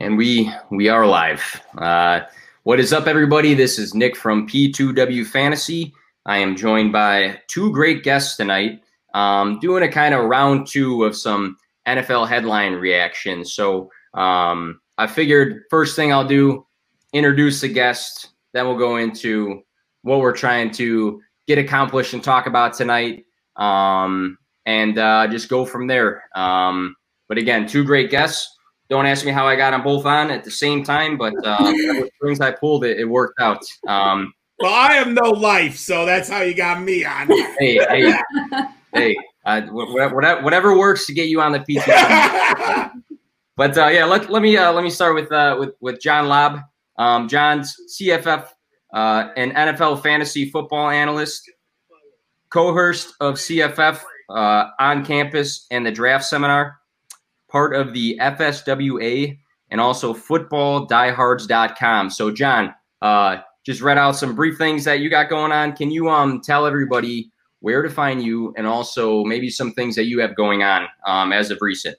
And we we are live. Uh, what is up, everybody? This is Nick from P2W Fantasy. I am joined by two great guests tonight, um, doing a kind of round two of some NFL headline reactions. So um, I figured first thing I'll do, introduce the guest, then we'll go into what we're trying to get accomplished and talk about tonight, um, and uh, just go from there. Um, but again, two great guests. Don't ask me how I got them both on at the same time, but uh, strings I pulled, it, it worked out. Um, well, I have no life, so that's how you got me on. hey, hey, hey, uh, whatever, whatever works to get you on the PC. but uh, yeah, let, let me uh, let me start with uh, with with John Laub. Um, John's CFF uh, an NFL fantasy football analyst, co-host of CFF uh, on campus and the draft seminar part of the FSWA and also footballdiehards.com. So, John, uh, just read out some brief things that you got going on. Can you um, tell everybody where to find you and also maybe some things that you have going on um, as of recent?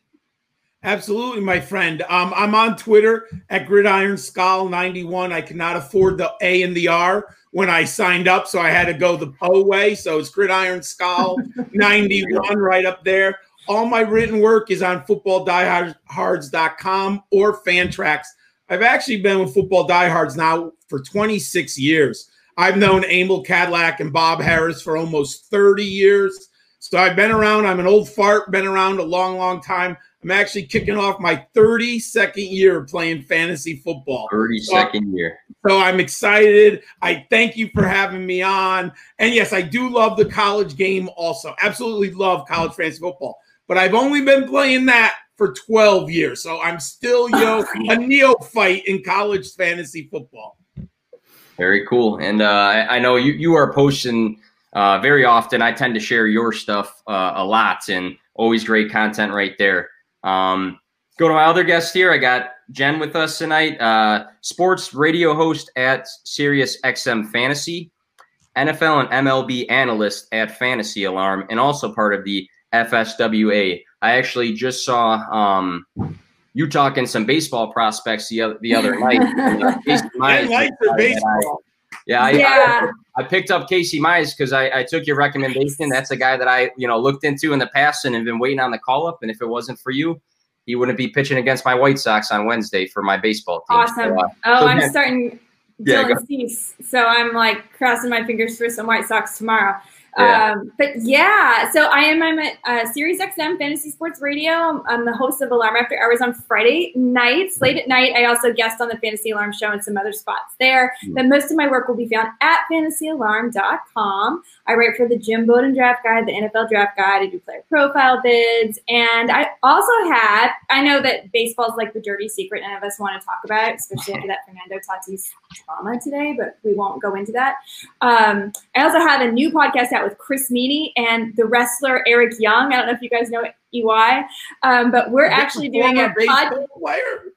Absolutely, my friend. Um, I'm on Twitter at Gridiron Skull 91. I cannot afford the A and the R when I signed up, so I had to go the Poe way. So it's Gridiron Skull 91 right up there. All my written work is on footballdiehards.com or Fantrax. I've actually been with Football Diehards now for 26 years. I've known Emil Kadlec and Bob Harris for almost 30 years. So I've been around. I'm an old fart, been around a long, long time. I'm actually kicking off my 32nd year playing fantasy football. 32nd so, year. So I'm excited. I thank you for having me on. And yes, I do love the college game also. Absolutely love college fantasy football but I've only been playing that for 12 years. So I'm still, you know, a neophyte in college fantasy football. Very cool. And uh, I, I, know you, you are posting uh, very often. I tend to share your stuff uh, a lot and always great content right there. Um, go to my other guest here. I got Jen with us tonight, uh, sports radio host at Sirius XM Fantasy, NFL and MLB analyst at Fantasy Alarm, and also part of the FSWA. I actually just saw um, you talking some baseball prospects the other, the other night. I like the baseball. yeah, I, yeah. I, I, picked up Casey Mize because I, I, took your recommendation. That's a guy that I you know looked into in the past and have been waiting on the call up. And if it wasn't for you, he wouldn't be pitching against my White Sox on Wednesday for my baseball team. Awesome. So, uh, oh, so I'm then, starting Dylan yeah, Cease, so I'm like crossing my fingers for some White Sox tomorrow. Yeah. Um, but yeah, so I am I'm at uh, Sirius XM Fantasy Sports Radio. I'm, I'm, the host of Alarm After Hours on Friday nights, late at night. I also guest on the Fantasy Alarm Show and some other spots there. Mm. But most of my work will be found at fantasyalarm.com. I write for the Jim Bowden Draft Guide, the NFL Draft Guide. I do player profile bids, and I also had. I know that baseball is like the dirty secret none of us want to talk about, especially after that Fernando Tatis trauma today. But we won't go into that. Um, I also have a new podcast out with Chris Meaney and the wrestler Eric Young. I don't know if you guys know EY, um, but we're actually doing a pod- player.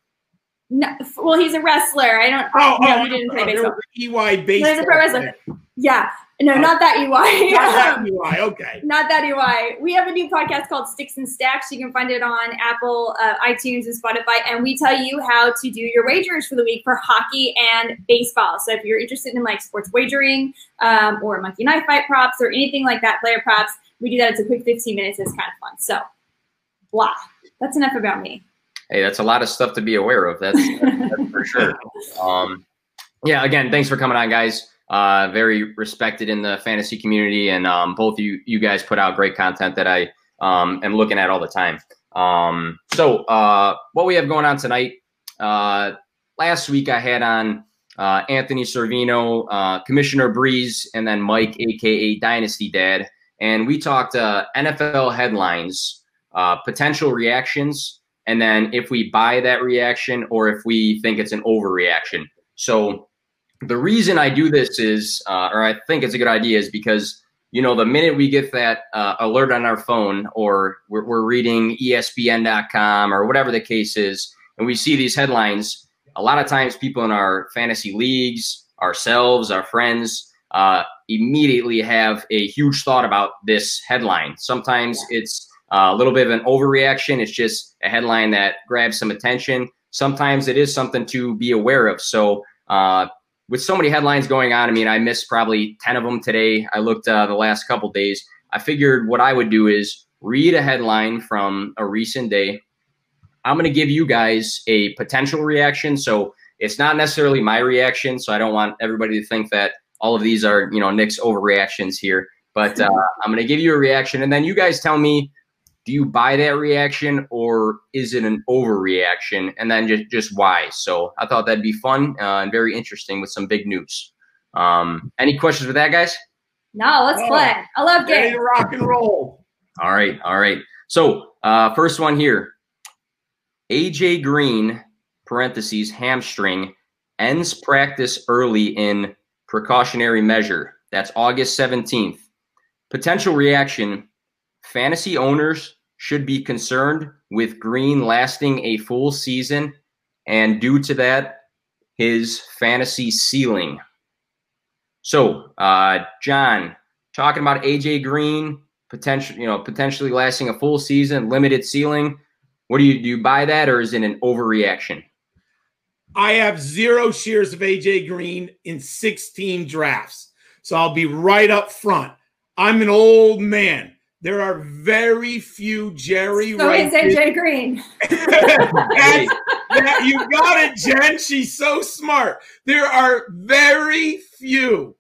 No, well, he's a wrestler. I don't. Oh, no, oh, he didn't play baseball. EY baseball. He's a pro wrestler. Yeah, no, not that EY. not that EY. Okay. Not that EY. We have a new podcast called Sticks and Stacks. You can find it on Apple, uh, iTunes, and Spotify. And we tell you how to do your wagers for the week for hockey and baseball. So if you're interested in like sports wagering um, or monkey knife fight props or anything like that, player props, we do that. It's a quick 15 minutes. It's kind of fun. So, blah. That's enough about me. Hey, that's a lot of stuff to be aware of. That's, that's for sure. Um, yeah. Again, thanks for coming on, guys uh, very respected in the fantasy community, and um, both you you guys put out great content that I um, am looking at all the time. Um, so uh, what we have going on tonight? Uh, last week I had on uh, Anthony Servino, uh, Commissioner Breeze, and then Mike, aka Dynasty Dad, and we talked uh, NFL headlines, uh, potential reactions, and then if we buy that reaction or if we think it's an overreaction. So the reason I do this is, uh, or I think it's a good idea, is because you know the minute we get that uh, alert on our phone, or we're, we're, reading ESPN.com or whatever the case is, and we see these headlines, a lot of times people in our fantasy leagues, ourselves, our friends, uh, immediately have a huge thought about this headline. Sometimes it's uh, a little bit of an overreaction. It's just a headline that grabs some attention. sometimes it is something to be aware of. So, uh, with so many headlines going on, I mean, I missed probably 10 of them today. I looked uh, the last couple days. I figured what I would do is read a headline from a recent day. I'm going to give you guys a potential reaction. So it's not necessarily my reaction. So I don't want everybody to think that all of these are, you know, Nick's overreactions here. But uh, I'm going to give you a reaction, and then you guys tell me do you buy that reaction or is it an overreaction? And then just, just why? So i thought that'd be fun uh, and very interesting with some big news. Um, any questions with that guys? No let's oh, play. I love games rock and roll. All right all right. So uh, first one here. Aj green parentheses hamstring ends practice early in precautionary measure. That's august 17th potential reaction fantasy owners should be concerned with Green lasting a full season, and due to that, his fantasy ceiling. So, uh, John, talking about AJ Green potential, you know, potentially lasting a full season, limited ceiling. What do you do? You buy that, or is it an overreaction? I have zero shares of AJ Green in 16 drafts, so I'll be right up front. I'm an old man. There are very few Jerry. So Rice is AJ Green. yeah, you got it, Jen. She's so smart. There are very few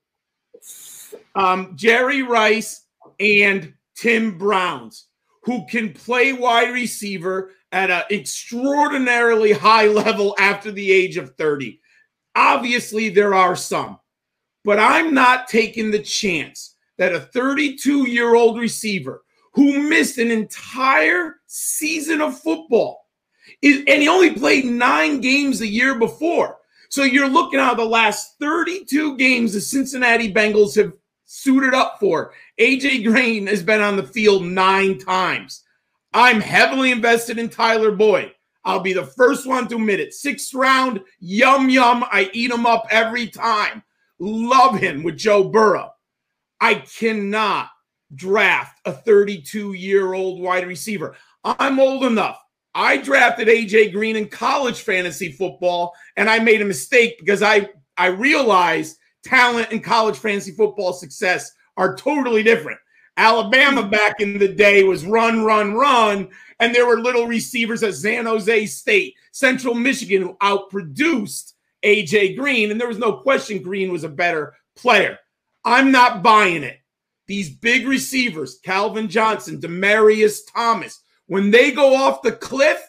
um, Jerry Rice and Tim Browns who can play wide receiver at an extraordinarily high level after the age of 30. Obviously, there are some, but I'm not taking the chance that a 32 year old receiver who missed an entire season of football is, and he only played nine games a year before. So you're looking at the last 32 games the Cincinnati Bengals have suited up for. AJ Green has been on the field nine times. I'm heavily invested in Tyler Boyd. I'll be the first one to admit it. Sixth round, yum yum. I eat him up every time. Love him with Joe Burrow. I cannot draft a 32 year old wide receiver. I'm old enough. I drafted AJ Green in college fantasy football, and I made a mistake because I I realized talent and college fantasy football success are totally different. Alabama hmm. back in the day was run, run, run, and there were little receivers at San Jose State, Central Michigan, who outproduced AJ Green, and there was no question Green was a better player. I'm not buying it. These big receivers, Calvin Johnson, Demaryius Thomas, when they go off the cliff,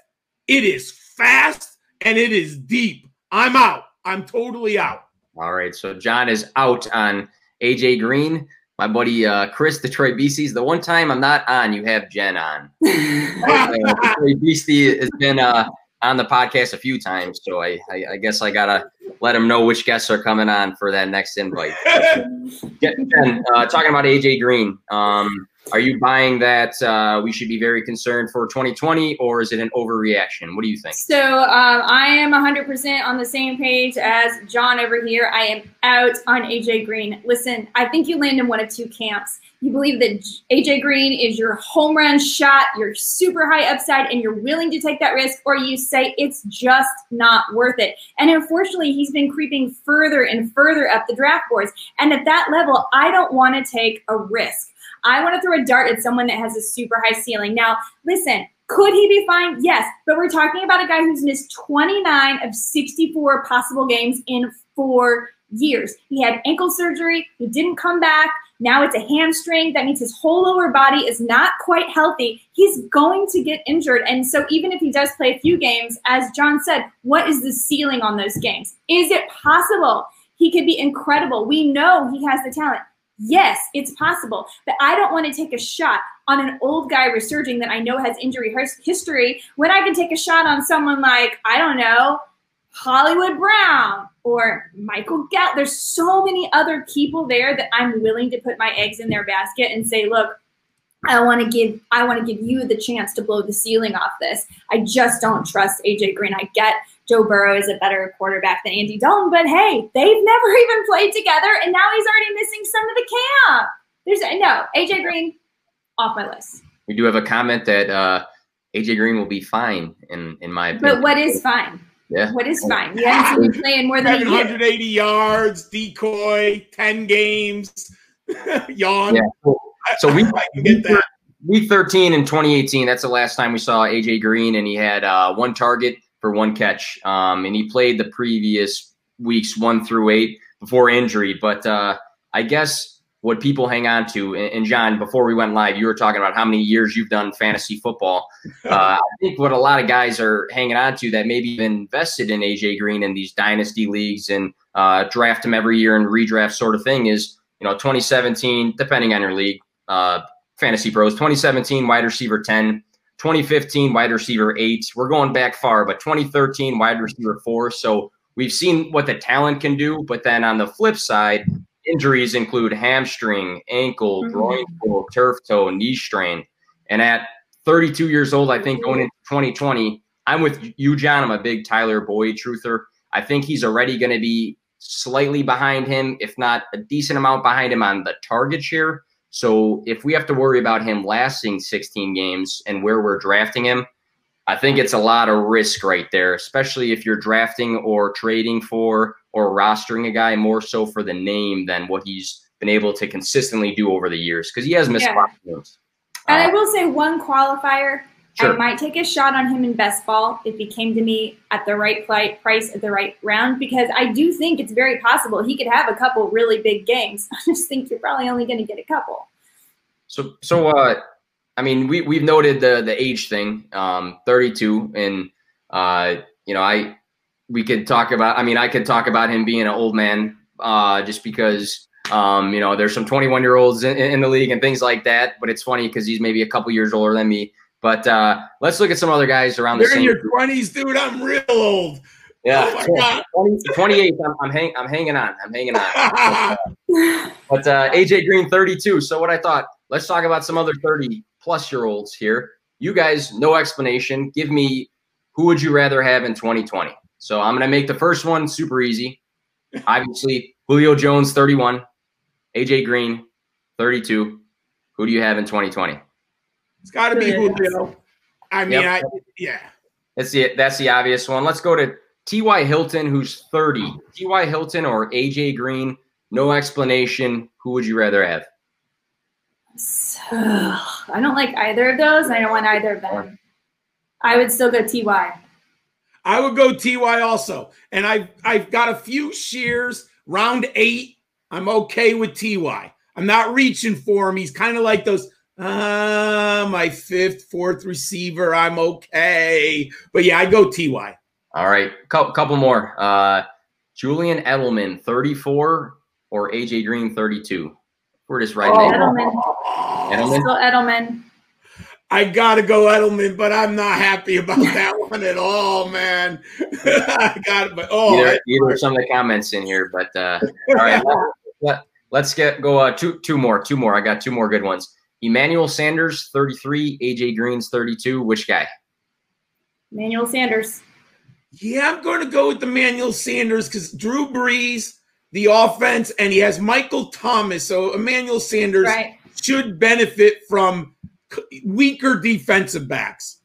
it is fast and it is deep. I'm out. I'm totally out. All right. So John is out on AJ Green. My buddy uh, Chris, Detroit Beasties. The one time I'm not on, you have Jen on. uh, Detroit Beastie has been uh, on the podcast a few times, so I, I, I guess I gotta let him know which guests are coming on for that next invite. Uh, talking about AJ Green, um, are you buying that uh, we should be very concerned for 2020, or is it an overreaction? What do you think? So um, I am 100% on the same page as John over here. I am out on AJ Green. Listen, I think you land in one of two camps. You believe that AJ Green is your home run shot, you're super high upside, and you're willing to take that risk, or you say it's just not worth it. And unfortunately, he's been creeping further and further up the draft boards. And at that level, I don't want to take a risk. I want to throw a dart at someone that has a super high ceiling. Now, listen, could he be fine? Yes. But we're talking about a guy who's missed 29 of 64 possible games in four years. He had ankle surgery. He didn't come back. Now it's a hamstring. That means his whole lower body is not quite healthy. He's going to get injured. And so, even if he does play a few games, as John said, what is the ceiling on those games? Is it possible he could be incredible? We know he has the talent. Yes, it's possible, but I don't want to take a shot on an old guy resurging that I know has injury history when I can take a shot on someone like, I don't know, Hollywood Brown or Michael Gall. There's so many other people there that I'm willing to put my eggs in their basket and say, look, I want to give I want to give you the chance to blow the ceiling off this. I just don't trust AJ Green. I get Joe Burrow is a better quarterback than Andy Dalton, but hey, they've never even played together, and now he's already missing some of the camp. There's no AJ Green off my list. We do have a comment that uh, AJ Green will be fine in in my opinion. But what is fine? Yeah. What is fine? You haven't seen him play more than a year. 780 yards, decoy, 10 games, yawn. Yeah. So we I can get that. week 13 in 2018 that's the last time we saw aj green and he had uh, one target for one catch. Um, and he played the previous weeks one through eight before injury. But uh, i guess what people hang on to and, and john before we went live you were talking about how many years you've done fantasy football. Uh, i think what a lot of guys are hanging on to that maybe invested in aj green in these dynasty leagues and uh, draft him every year and redraft sort of thing is you know 2017 depending on your league uh, fantasy pros 2017 wide receiver 10 2015 wide receiver 8 we're going back far but 2013 wide receiver 4 so we've seen what the talent can do but then on the flip side injuries include hamstring ankle Mhm. groin turf toe knee strain. And at 32 years old i think going into 2020 i'm with you john i'm a big tyler boyd truther. I think he's already going to be slightly behind him if not a decent amount behind him on the target share so if we have to worry about him lasting 16 games and where we're drafting him, I think it's a lot of risk right there, especially if you're drafting or trading for or rostering a guy more so for the name than what he's been able to consistently do over the years because he has missed Yeah. a lot of games. And I Uh, will say one qualifier. Sure. I might take a shot on him in best ball if he came to me at the right pli- price at the right round because I do think it's very possible he could have a couple really big games. I just think you're probably only going to get a couple. So, so uh, I mean, we we've noted the the age thing, um, 32, and uh, you know, I we could talk about. I mean, I could talk about him being an old man, uh, just because. Um, you know, there's some 21 year olds in, in the league and things like that. But it's funny because he's maybe a couple years older than me. But uh, let's look at some other guys around the same. You're in your 20s, dude. I'm real old. yeah, Oh 20, 28. I'm, I'm, hang, I'm hanging on. I'm hanging on. But uh, AJ Green, 32. So what I thought, let's talk about some other 30 plus year olds here. You guys, no explanation. Give me who would you rather have in 2020? So I'm gonna make the first one super easy. Obviously, Julio Jones, 31. AJ Green, 32. Who do you have in 2020? It's got to be Yeah. Julio. I mean, Yep. I, yeah. That's the that's the obvious one. Let's go to T.Y. Hilton, who's 30. T.Y. Hilton or AJ Green? No explanation. Who would you rather have? So, I don't like either of those. I don't want either of them. I would still go TY. I would go Ty also, and I've I've got a few shears round eight. I'm okay with Ty. I'm not reaching for him. He's kind of like those. Uh, my fifth, fourth receiver. I'm okay, but yeah, I go Ty. All right, couple, couple more. Uh, Julian Edelman, 34, or AJ Green, 32. We're just right Oh. there. Edelman. Edelman? Still Edelman. I gotta go Edelman, but I'm not happy about that one at all, man. I got it, but oh, Either, either some of the comments in here, but uh, all right. Let, us get go uh, two two more, two more. I got two more good ones. Emmanuel Sanders, 33. AJ Green's 32. Which guy? Manuel Sanders. Yeah, I'm going to go with the Emmanuel Sanders because Drew Brees, the offense, and he has Michael Thomas. So Emmanuel Sanders Right. should benefit from weaker defensive backs.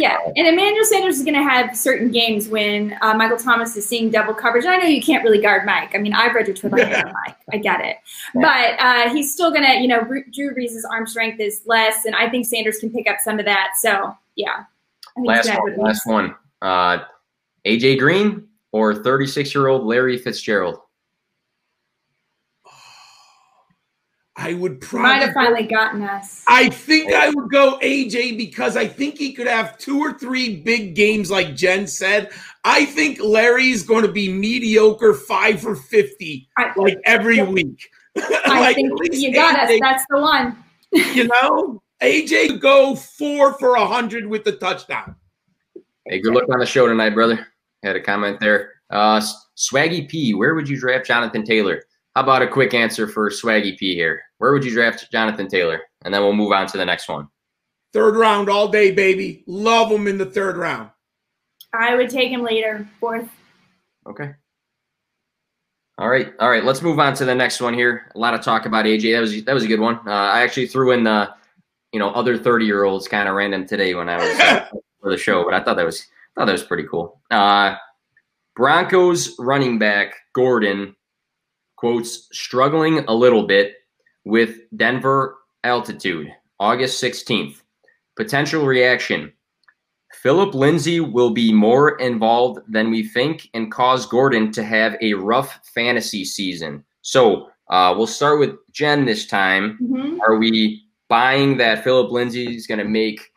Yeah, and Emmanuel Sanders is going to have certain games when uh, Michael Thomas is seeing double coverage. I know you can't really guard Mike. I mean, I've read your Twitter on Mike. I get it, but uh, he's still going to, you know, Drew Brees' arm strength is less, and I think Sanders can pick up some of that. So yeah, I think he's Last one. Last one. Uh, AJ Green or 36 year old Larry Fitzgerald? I would weeks. Might have finally gotten us. I think I would go AJ because I think he could have two or three big games, like Jen said. I think Larry's going to be mediocre, five for fifty, I- like every week. I Like, think you got us. That's the one. you know, AJ could go four for a hundred with the touchdown. Hey, good luck on the show tonight, brother. Had a comment there. Uh, Swaggy P, where would you draft Jonathan Taylor? How about a quick answer for Swaggy P here? Where would you draft Jonathan Taylor? And then we'll move on to the next one. Third round all day, baby. Love him in the third round. I would take him later, fourth. Okay. All right, all right. Let's move on to the next one here. A lot of talk about AJ. That was that was a good one. Uh, I actually threw in the, you know, other thirty year olds kind of random today when I was uh, for the show, but I thought that was thought that was pretty cool. Uh, Broncos running back Gordon quotes struggling a little bit with Denver altitude, August 16th. Potential reaction. Philip Lindsay will be more involved than we think and cause Gordon to have a rough fantasy season. So uh, we'll start with Jen this time. Mm-hmm. Are we buying that Philip Lindsay is going to make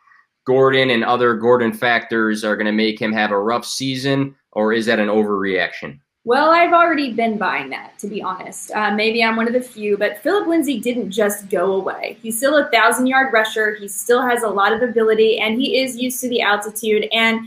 Gordon and other Gordon factors are going to make him have a rough season, or is that an overreaction? Well, I've already been buying that, to be honest. Uh, maybe I'm one of the few, but Philip Lindsay didn't just go away. He's still a thousand yard rusher. He still has a lot of ability, and he is used to the altitude. And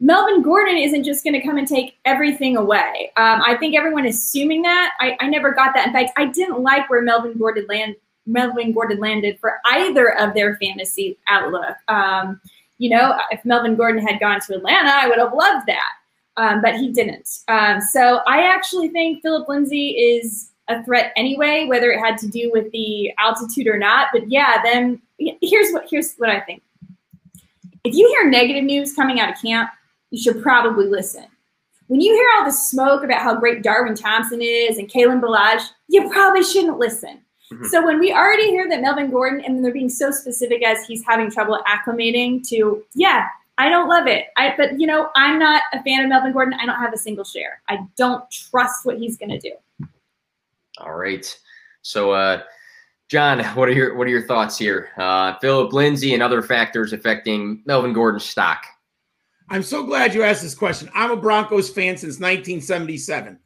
Melvin Gordon isn't just going to come and take everything away. Um, I think everyone assuming that. I, I, never got that. In fact, I didn't like where Melvin Gordon land, Melvin Gordon landed for either of their fantasy outlook. Um, you know, if Melvin Gordon had gone to Atlanta, I would have loved that um, but he didn't. Um, so I actually think Philip Lindsay is a threat anyway, whether it had to do with the altitude or not. But yeah, then here's what here's what I think. If you hear negative news coming out of camp, you should probably listen. When you hear all the smoke about how great Darwin Thompson is and Kalen Ballage, you probably shouldn't listen. Mm-hmm. So when we already hear that Melvin Gordon, and they're being so specific as he's having trouble acclimating to, yeah, I don't love it. I but you know, I'm not a fan of Melvin Gordon. I don't have a single share. I don't trust what he's going to do. All right. So uh John, what are your what are your thoughts here? Uh Philip Lindsay and other factors affecting Melvin Gordon's stock. I'm so glad you asked this question. I'm a Broncos fan since 1977.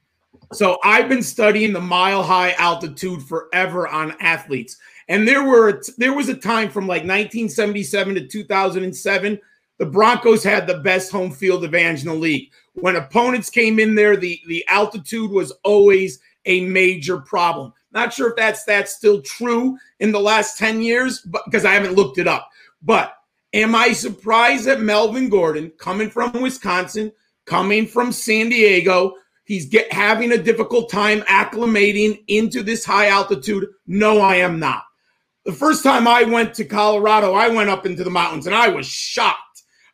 So I've been studying the mile high altitude forever on athletes. And there were there was a time from like 1977 to 2007 the Broncos had the best home field advantage in the league. When opponents came in there, the, the altitude was always a major problem. Not sure if that's that's still true in the last 10 years, but because I haven't looked it up. But am I surprised that Melvin Gordon, coming from Wisconsin, coming from San Diego, he's get having a difficult time acclimating into this high altitude? No, I am not. The first time I went to Colorado, I went up into the mountains and I was shocked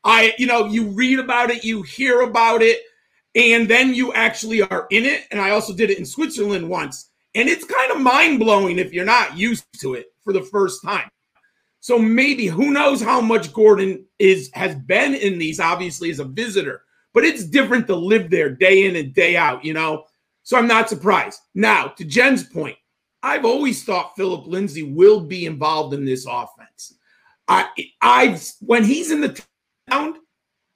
I, you know, you read about it, you hear about it, and then you actually are in it. And I also did it in Switzerland once. And it's kind of mind blowing if you're not used to it for the first time. So maybe who knows how much Gordon is has been in these, obviously, as a visitor, but it's different to live there day in and day out, you know. So I'm not surprised. Now, to Jen's point, I've always thought Philip Lindsay will be involved in this offense. I I've when he's in the round,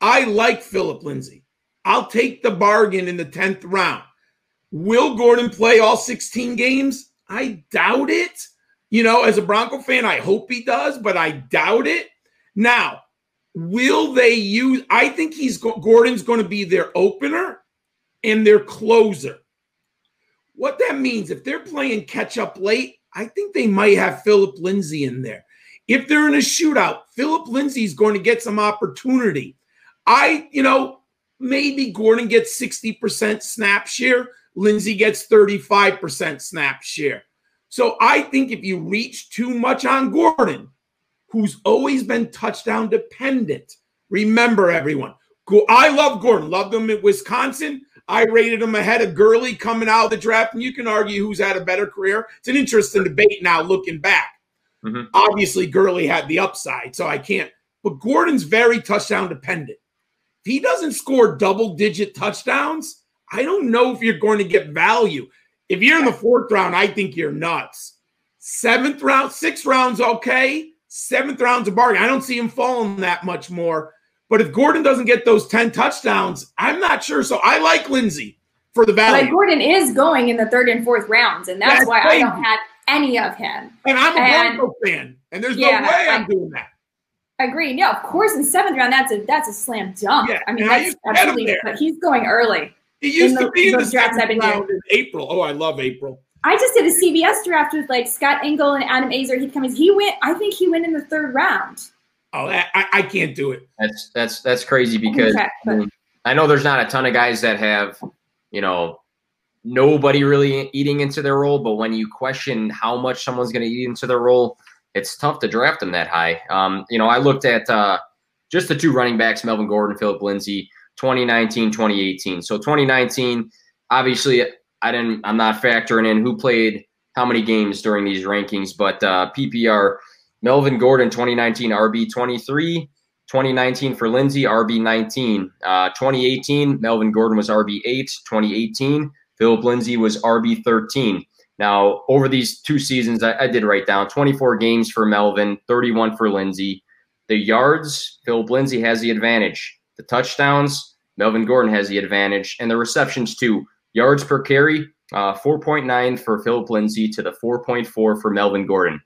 I like Philip Lindsay. I'll take the bargain in the 10th round. Will Gordon play all 16 games? I doubt it. You know, as a Bronco fan, I hope he does, but I doubt it. Now, will they use I think he's Gordon's going to be their opener and their closer. What that means if they're playing catch up late, I think they might have Philip Lindsay in there. If they're in a shootout, Philip Lindsay's going to get some opportunity. I, you know, maybe Gordon gets 60% snap share, Lindsay gets 35% snap share. So I think if you reach too much on Gordon, who's always been touchdown dependent, remember everyone. I love Gordon, loved him at Wisconsin. I rated him ahead of Gurley coming out of the draft, and you can argue who's had a better career. It's an interesting debate now looking back. Mm-hmm. Obviously, Gurley had the upside, so I can't. But Gordon's very touchdown dependent. If he doesn't score double digit touchdowns, I don't know if you're going to get value. If you're in the fourth round, I think you're nuts. Seventh round, sixth round's okay. Seventh round's a bargain. I don't see him falling that much more. But if Gordon doesn't get those 10 touchdowns, I'm not sure. So I like Lindsay for the value. But Gordon is going in the third and fourth rounds, and that's, that's why crazy. I don't have any of him. And I'm a and, Bronco fan, and there's yeah, no way I'm I, doing that. Agree. Yeah, of course. In seventh round, that's a that's a slam dunk. Yeah, I mean, that's absolutely. But he's going early. He used to be in the seventh round in April. Oh, I love April. I just did a CBS draft with like Scott Engel and Adam Aizer. He comes. He went. I think he went in the third round. Oh, I, I can't do it. That's that's that's crazy because check, I know there's not a ton of guys that have you know nobody really eating into their role. But when you question how much someone's going to eat into their role, it's tough to draft them that high. Um, you know, I looked at uh, just the two running backs, Melvin Gordon, Philip Lindsay. 2019, 2018. So 2019, obviously, I didn't. I'm not factoring in who played how many games during these rankings, but uh, PPR, Melvin Gordon, 2019 RB 23. 2019 for Lindsay, RB 19. Uh, 2018, Melvin Gordon was RB 8. 2018, Philip Lindsay was RB 13. Now, over these two seasons, I, I, did write down 24 games for Melvin, 31 for Lindsay. The yards, Philip Lindsay has the advantage. The touchdowns, Melvin Gordon has the advantage. And the receptions, too. Yards per carry, uh, 4.9 for Philip Lindsay to the 4.4 for Melvin Gordon.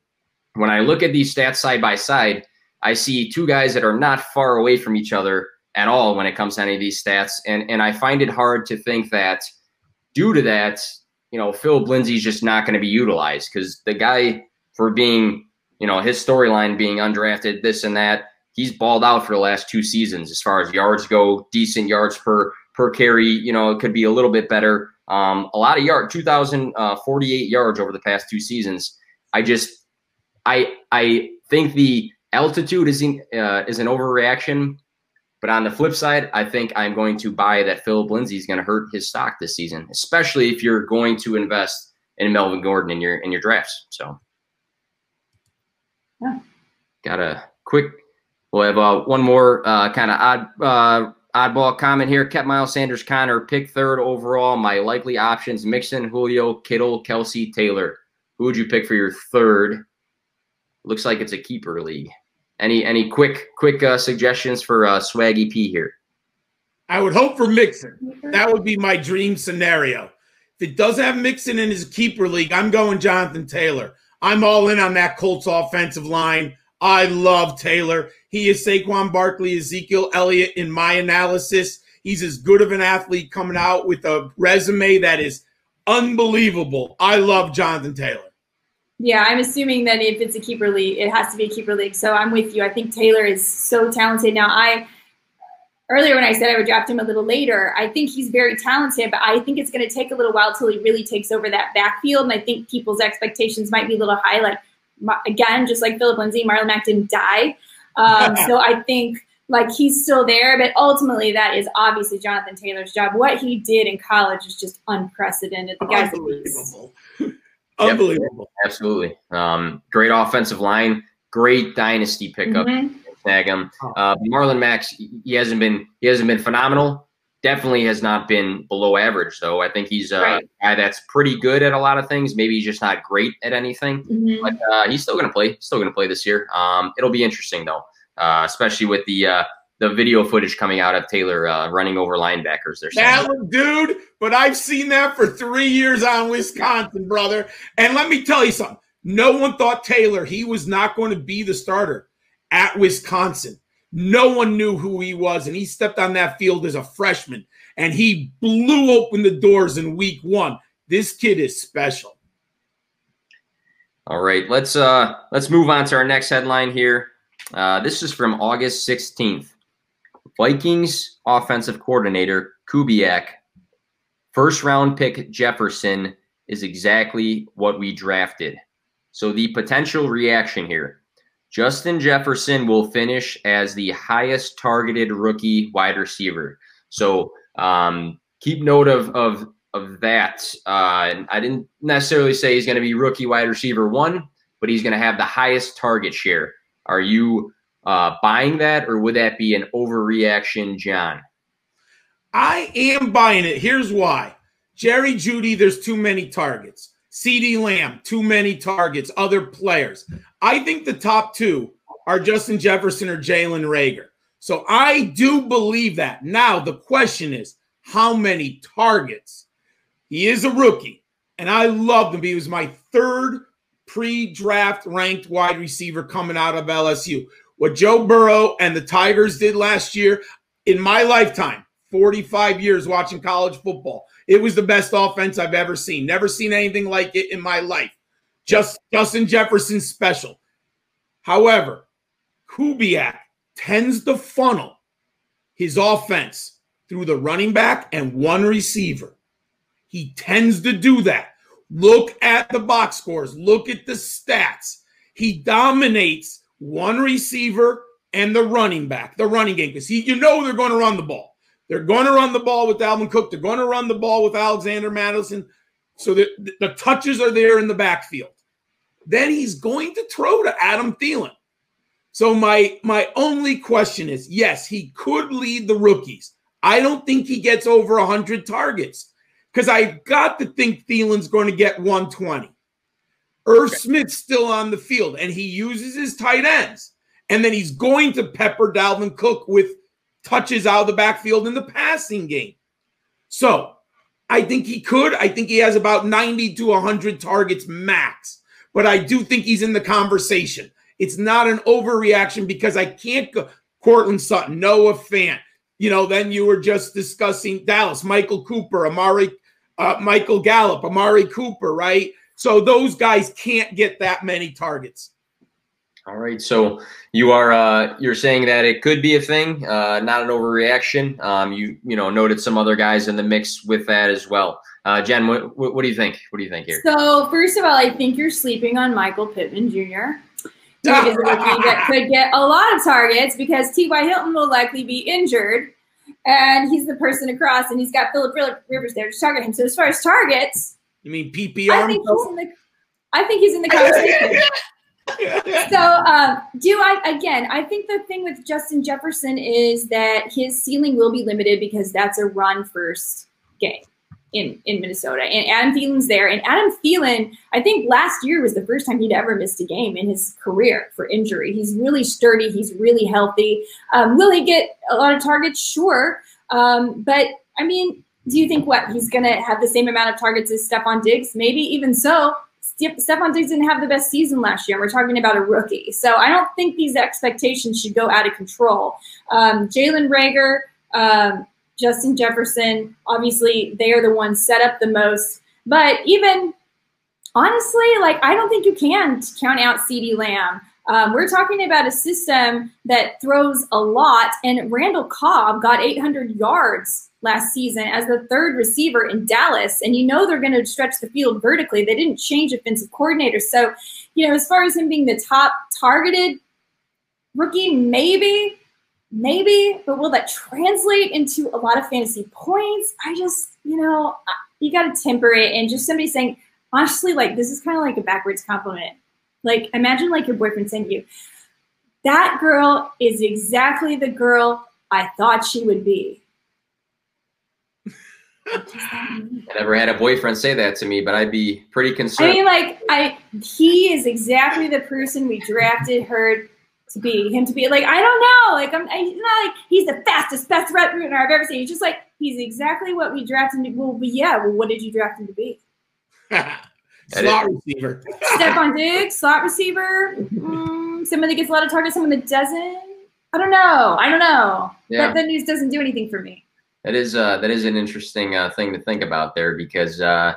When I look at these stats side by side, I see two guys that are not far away from each other at all when it comes to any of these stats. And, and I find it hard to think that due to that, you know, Phil Lindsay's just not going to be utilized because the guy for being, you know, his storyline being undrafted, this and that, he's balled out for the last two seasons as far as yards go, decent yards per per carry. You know, it could be a little bit better. Um, a lot of yard, 2,048 uh, yards over the past two seasons. I just, I, I think the altitude is in, uh, is an overreaction. But on the flip side, I think I'm going to buy that Philip Lindsay is going to hurt his stock this season, especially if you're going to invest in Melvin Gordon in your in your drafts. So, yeah. got a quick. We'll have uh, one more uh, kind of odd uh, oddball comment here. Kept Miles Sanders Conner pick third overall. My likely options: Mixon, Julio, Kittle, Kelce, Taylor. Who would you pick for your third? Looks like it's a keeper league. Any any quick quick uh, suggestions for uh, Swaggy P here? I would hope for Mixon. That would be my dream scenario. If it does have Mixon in his keeper league, I'm going Jonathan Taylor. I'm all in on that Colts offensive line. I love Taylor. He is Saquon Barkley, Ezekiel Elliott in my analysis. He's as good of an athlete coming out with a resume that is unbelievable. I love Jonathan Taylor. Yeah, I'm assuming that if it's a keeper league, it has to be a keeper league. So I'm with you. I think Taylor is so talented. Now, I earlier when I said I would draft him a little later, I think he's very talented, but I think it's going to take a little while till he really takes over that backfield. And I think people's expectations might be a little high. Like again, just like Philip Lindsay, Marlon Mack didn't die, um, so I think like he's still there. But ultimately, that is obviously Jonathan Taylor's job. What he did in college is just unprecedented. The guy's unbelievable. Unbelievable. Yep, absolutely. Um, great offensive line. Great dynasty pickup. Mm-hmm. Snag him. Uh, Marlon Max, he hasn't been he hasn't been phenomenal. Definitely has not been below average, though. I think he's a right. guy that's pretty good at a lot of things. Maybe he's just not great at anything. Mm-hmm. But uh, he's still going to play. Still going to play this year. Um, it'll be interesting though, uh, especially with the uh, the video footage coming out of Taylor uh, running over linebackers. They're that was, dude, but I've seen that for three years on Wisconsin, brother. And let me tell you something. No one thought Taylor he was not going to be the starter at Wisconsin. No one knew who he was, and he stepped on that field as a freshman, and he blew open the doors in week one. This kid is special. All right, let's uh let's move on to our next headline here. Uh, this is from August 16th. Vikings offensive coordinator Kubiak, first round pick Jefferson is exactly what we drafted. So the potential reaction here Justin Jefferson will finish as the highest targeted rookie wide receiver. So um, keep note of, of, of that. Uh, I didn't necessarily say he's going to be rookie wide receiver one, but he's going to have the highest target share. Are you uh, buying that, or would that be an overreaction, John? I am buying it. Here's why Jerry Jeudy, there's too many targets. CeeDee Lamb, too many targets, other players. I think the top two are Justin Jefferson or Jalen Reagor. So I do believe that. Now, the question is how many targets? He is a rookie, and I love him. He was my third pre draft ranked wide receiver coming out of LSU. What Joe Burrow and the Tigers did last year in my lifetime, 45 years watching college football, it was the best offense I've ever seen. Never seen anything like it in my life. Just Justin Jefferson special. However, Kubiak tends to funnel his offense through the running back and one receiver. He tends to do that. Look at the box scores, look at the stats. He dominates one receiver and the running back, the running game, because you know they're going to run the ball. They're going to run the ball with Dalvin Cook. They're going to run the ball with Alexander Mattison. So the, the touches are there in the backfield. Then he's going to throw to Adam Thielen. So my my only question is, yes, he could lead the rookies. I don't think he gets over 100 targets because I've got to think Thielen's going to get 120. Irv okay. Smith's still on the field and he uses his tight ends. And then he's going to pepper Dalvin Cook with touches out of the backfield in the passing game. So I think he could. I think he has about 90 to 100 targets max. But I do think he's in the conversation. It's not an overreaction because I can't go. Courtland Sutton, Noah Fant. You know, then you were just discussing Dallas, Michael Cooper, Amari, uh, Michael Gallup, Amari Cooper, right? So those guys can't get that many targets. All right. So you are uh, you're saying that it could be a thing, uh, not an overreaction. Um, you you know noted some other guys in the mix with that as well. Uh, Jen, what, what, what do you think? What do you think here? So first of all, I think you're sleeping on Michael Pittman Jr. He is a rookie that could get a lot of targets because T.Y. Hilton will likely be injured, and he's the person across, and he's got Philip Rivers there to target him. So as far as targets, you mean PPR? I think he's in the. I think he's in the conversation so um, do I again? I think the thing with Justin Jefferson is that his ceiling will be limited because that's a run first game in in Minnesota, and Adam Thielen's there. And Adam Thielen, I think last year was the first time he'd ever missed a game in his career for injury. He's really sturdy. He's really healthy. Um, will he get a lot of targets? Sure, um, but I mean, do you think what he's going to have the same amount of targets as Stefon Diggs? Maybe even so. Stefon Diggs didn't have the best season last year. We're talking about a rookie. So I don't think these expectations should go out of control. Um, Jalen Reagor, um, Justin Jefferson, obviously they are the ones set up the most. But even honestly, like I don't think you can count out CeeDee Lamb. Um, we're talking about a system that throws a lot, and Randall Cobb got 800 yards last season as the third receiver in Dallas. And you know they're going to stretch the field vertically. They didn't change offensive coordinators. So, you know, as far as him being the top targeted rookie, maybe, maybe, but will that translate into a lot of fantasy points? I just, you know, you got to temper it. And just somebody saying, honestly, like this is kind of like a backwards compliment. Like imagine like your boyfriend to you, that girl is exactly the girl I thought she would be. I never had a boyfriend say that to me, but I'd be pretty concerned. I mean, like, I he is exactly the person we drafted her to be. Him to be like, I don't know, like I'm I, not like he's the fastest, best route runner I've ever seen. He's just like he's exactly what we drafted him to. Well, but yeah, well, what did you draft him to be? slot receiver. Stefon Diggs, slot receiver. Mm, somebody gets a lot of targets, someone that doesn't. I don't know. I don't know. Yeah. That, that news doesn't do anything for me that is uh, that is an interesting uh, thing to think about there because uh,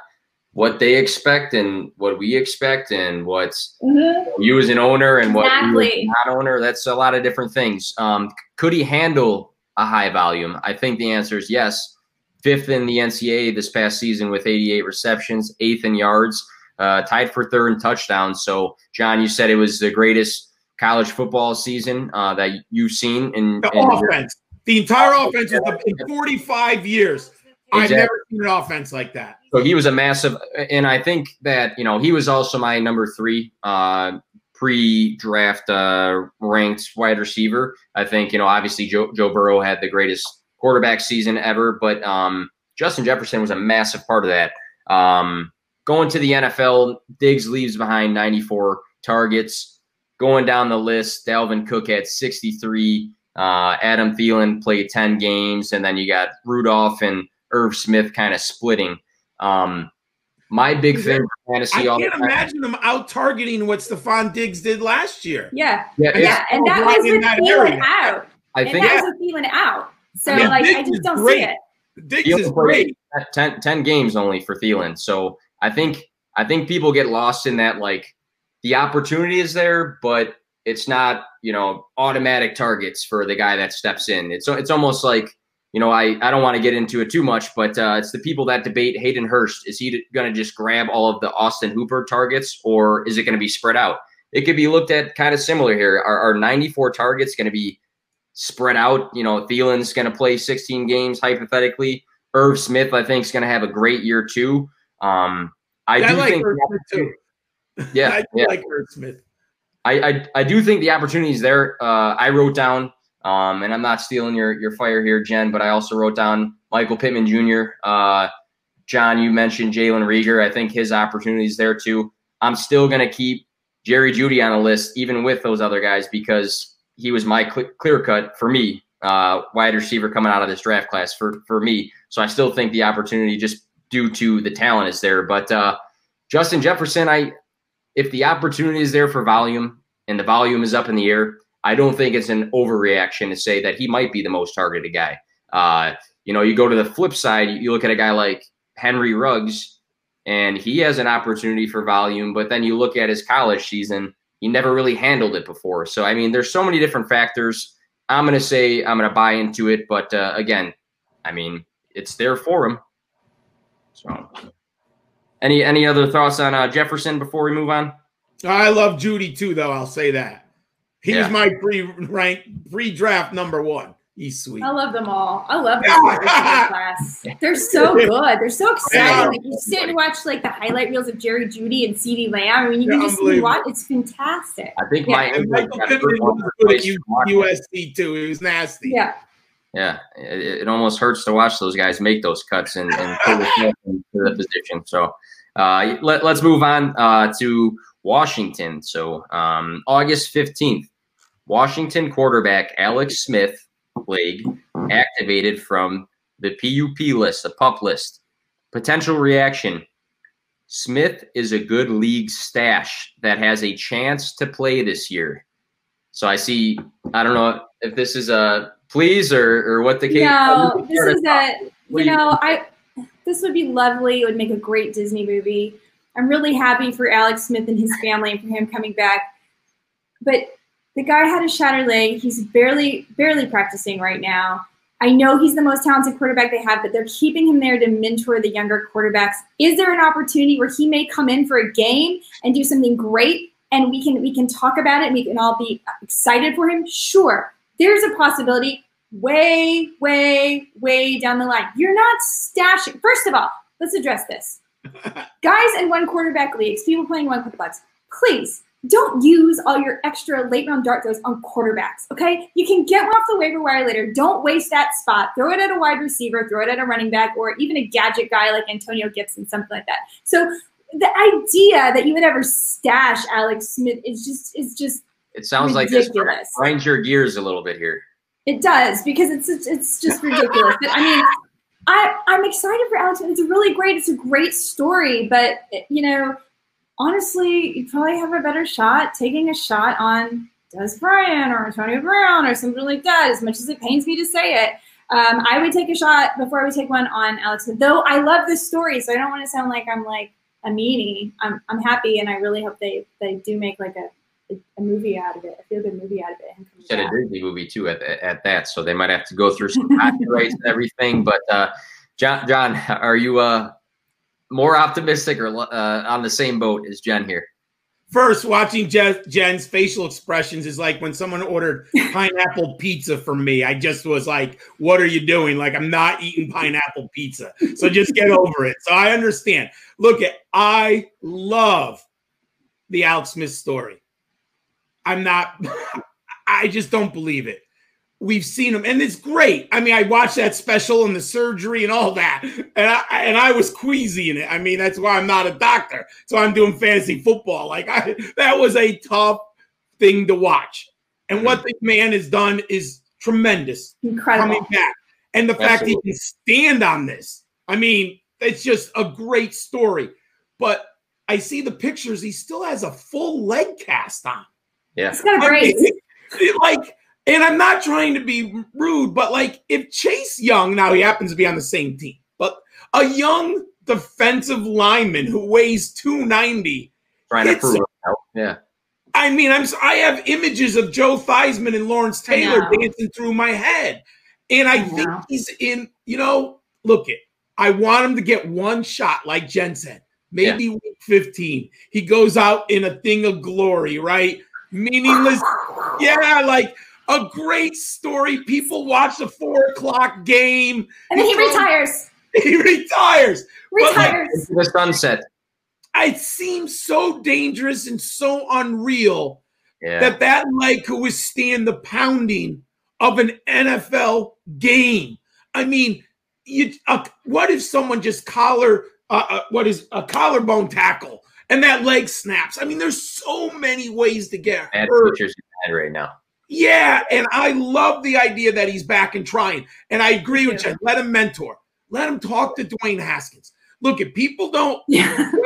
what they expect and what we expect and what's mm-hmm. you as an owner and what exactly. you as not owner that's a lot of different things. Um, could he handle a high volume? I think the answer is yes. Fifth in the NCAA this past season with 88 receptions, eighth in yards, uh, tied for third in touchdowns. So, John, you said it was the greatest college football season uh, that you've seen in, the in offense. The entire offense is in 45 years. Exactly. I've never seen an offense like that. So he was a massive, and I think that you know he was also my number three uh, pre-draft uh, ranked wide receiver. I think you know obviously Joe, Joe Burrow had the greatest quarterback season ever, but um, Justin Jefferson was a massive part of that. Um, going to the NFL, Diggs leaves behind 94 targets. Going down the list, Dalvin Cook had 63. Uh, Adam Thielen played 10 games, and then you got Rudolph and Irv Smith kind of splitting. Um, my big thing for fantasy. I can't imagine them out targeting what Stefon Diggs did last year. Yeah, yeah, yeah. and that was with Thielen out. I think and that yeah. was with Thielen out. So I mean, like, Diggs I just don't great. see it. Diggs Thielen is great. 10, 10 games only for Thielen. So I think I think people get lost in that. Like the opportunity is there, but it's not you know automatic targets for the guy that steps in. It's it's almost like you know I I don't want to get into it too much, but uh, it's the people that debate Hayden Hurst. Is he going to just grab all of the Austin Hooper targets, or is it going to be spread out? It could be looked at kind of similar here. Are, are 94 targets going to be spread out. You know, Thielen's going to play 16 games hypothetically. Irv Smith, I think, is going to have a great year too. Um, I Yeah, do I like think, Irv Smith too. yeah, I do yeah. like Irv Smith. I, I do think the opportunity is there. Uh, I wrote down, um, and I'm not stealing your your fire here, Jen, but I also wrote down Michael Pittman Jr. Uh, John, you mentioned Jalen Reagor. I think his opportunity is there too. I'm still gonna keep Jerry Jeudy on the list, even with those other guys, because he was my cl- clear cut for me, uh, wide receiver coming out of this draft class for for me. So I still think the opportunity, just due to the talent, is there. But uh, Justin Jefferson, I if the opportunity is there for volume and the volume is up in the air, I don't think it's an overreaction to say that he might be the most targeted guy. Uh, you know, you go to the flip side, you look at a guy like Henry Ruggs, and he has an opportunity for volume, but then you look at his college season, he never really handled it before. So, I mean, there's so many different factors. I'm going to say I'm going to buy into it, but uh, again, I mean, it's there for him. So, any any other thoughts on uh, Jefferson before we move on? I love Jeudy too, though. I'll say that. he's Yeah. my pre-rank, pre-draft number one. He's sweet. I love them all. I love this wide receiver class. They're so good. They're so exciting. Like you sit and watch like the highlight reels of Jerry Jeudy and CeeDee Lamb. I mean, you can just unbelievable. watch. It's fantastic. I think Yeah. my And Michael got Pittman was good at twice U- watching. USC too. He was nasty. Yeah. Yeah, it, it almost hurts to watch those guys make those cuts and, and into the position. So uh, let, let's move on uh, to Washington. So um, August 15th, Washington quarterback Alex Smith leg activated from the PUP list, the PUP list. Potential reaction. Smith is a good league stash that has a chance to play this year. So I see, I don't know if this is a please or, or what the case No, this is a you know, I this would be lovely. It would make a great Disney movie. I'm really happy for Alex Smith and his family and for him coming back. But the guy had a shattered leg. He's barely barely practicing right now. I know he's the most talented quarterback they have, but they're keeping him there to mentor the younger quarterbacks. Is there an opportunity where he may come in for a game and do something great and we can we can talk about it and we can all be excited for him? Sure. There's a possibility way, way, way down the line. You're not stashing. First of all, let's address this. Guys in one quarterback leagues, people playing one quarterbacks, please don't use all your extra late round dart throws on quarterbacks. Okay, you can get one off the waiver wire later. Don't waste that spot. Throw it at a wide receiver, throw it at a running back, or even a gadget guy like Antonio Gibson, something like that. So the idea that you would ever stash Alex Smith is just is just It sounds like this ridiculous. grinds your gears a little bit here. it does because it's it's, it's just ridiculous. But I mean, I I'm excited for Alex. It's a really great. It's a great story, but you know, honestly, you probably have a better shot taking a shot on Dez Bryant or Antonio Brown or something like that. As much as it pains me to say it, um, I would take a shot before I would take one on Alex Though I love this story, so I don't want to sound like I'm like a meanie. I'm I'm happy, and I really hope they they do make like a a movie out of it, a feel good movie out of it. him coming Said a. Disney movie too at, at that, so they might have to go through some copyrights and everything. But uh, John, John, are you uh, more optimistic or uh, on the same boat as Jen here? First, watching Je- Jen's facial expressions is like when someone ordered pineapple pizza for me. I just was like, "What are you doing?" Like I'm not eating pineapple pizza. So just get over it. So I understand. Look at I love the Alex Smith story. I'm not. I just don't believe it. We've seen him, and it's great. I mean, I watched that special and the surgery and all that, and I and I was queasy in it. I mean, that's why I'm not a doctor, so I'm doing fantasy football. Like I, that was a tough thing to watch, and what the man has done is tremendous Incredible. coming back, and the fact he can stand on this. I mean, it's just a great story. But I see the pictures; he still has a full leg cast on. Yeah, It's got a I great. mean, like, and I'm not trying to be rude, but like, if Chase Young, now he happens to be on the same team, but a young defensive lineman who weighs 290, trying to prove it out. Yeah, I mean, I'm I have images of Joe Theismann and Lawrence Taylor dancing through my head, and I, I think he's in. You know, look it. I want him to get one shot, like Jen said, maybe week 15. He goes out in a thing of glory, right? Meaningless yeah, like, a great story. People watch the four o'clock game. And then he, he retires. He retires. Retires. Like, the sunset. It seems so dangerous and so unreal yeah. that that leg could withstand the pounding of an NFL game. I mean, you, uh, what if someone just collar, uh, uh, what is a collarbone tackle, and that leg snaps? I mean, there's so many ways to get Bad hurt. pictures in head right now. Yeah, and I love the idea that he's back and trying. And I agree with you. Let him mentor. Let him talk to Dwayne Haskins. Look, if people don't, yeah.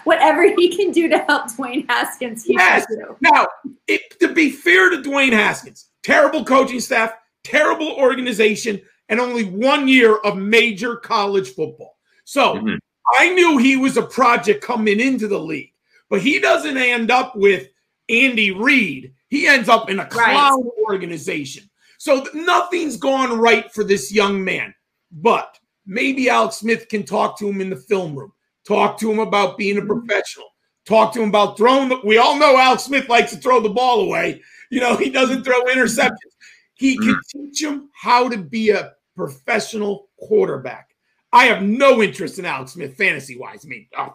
whatever he can do to help Dwayne Haskins, he yes. do. Now, it, to be fair to Dwayne Haskins, terrible coaching staff, terrible organization, and only one year of major college football. So mm-hmm. I knew he was a project coming into the league, but he doesn't end up with Andy Reid. He ends up in a clown right. organization. So nothing's gone right for this young man. But maybe Alex Smith can talk to him in the film room, talk to him about being a mm-hmm. professional, talk to him about throwing. The, we all know Alex Smith likes to throw the ball away. You know, he doesn't throw interceptions. He can mm-hmm. teach him how to be a professional quarterback. I have no interest in Alex Smith fantasy wise. I mean, oh,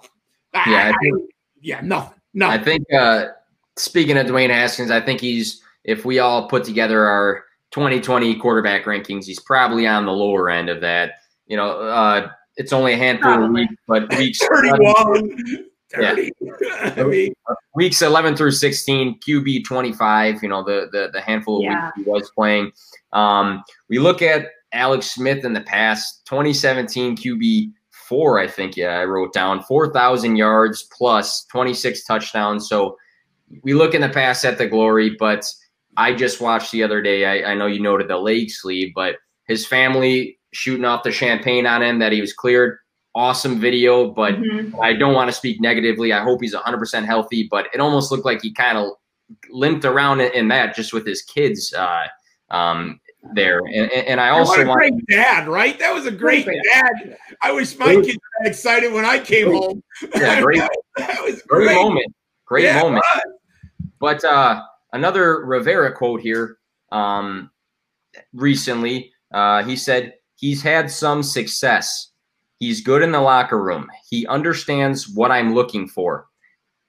I, yeah, I think, I, yeah, nothing. No, I think uh, speaking of Dwayne Haskins, I think he's if we all put together our 2020 quarterback rankings, he's probably on the lower end of that. You know, uh, it's only a handful of weeks, but weeks 31. 30. Yeah. I mean, weeks 11 through 16, QB 25, you know, the the, the handful of yeah. weeks he was playing. Um, we look at Alex Smith in the past, 2017 QB four, I think, yeah, I wrote down 4,000 yards plus 26 touchdowns. So we look in the past at the glory, but I just watched the other day. I, I know you noted the leg sleeve, but his family shooting off the champagne on him that he was cleared. Awesome video, but mm-hmm. I don't want to speak negatively. I hope he's 100% healthy, but it almost looked like he kind of limped around in that just with his kids uh, um, there. And, and I also want great dad, right? That was a great dad. I wish my kids were excited when I came home. Yeah, great. that was great, great moment. Great yeah, moment. But uh, another Rivera quote here. Um, recently, uh, he said he's had some success. He's good in the locker room. He understands what I'm looking for.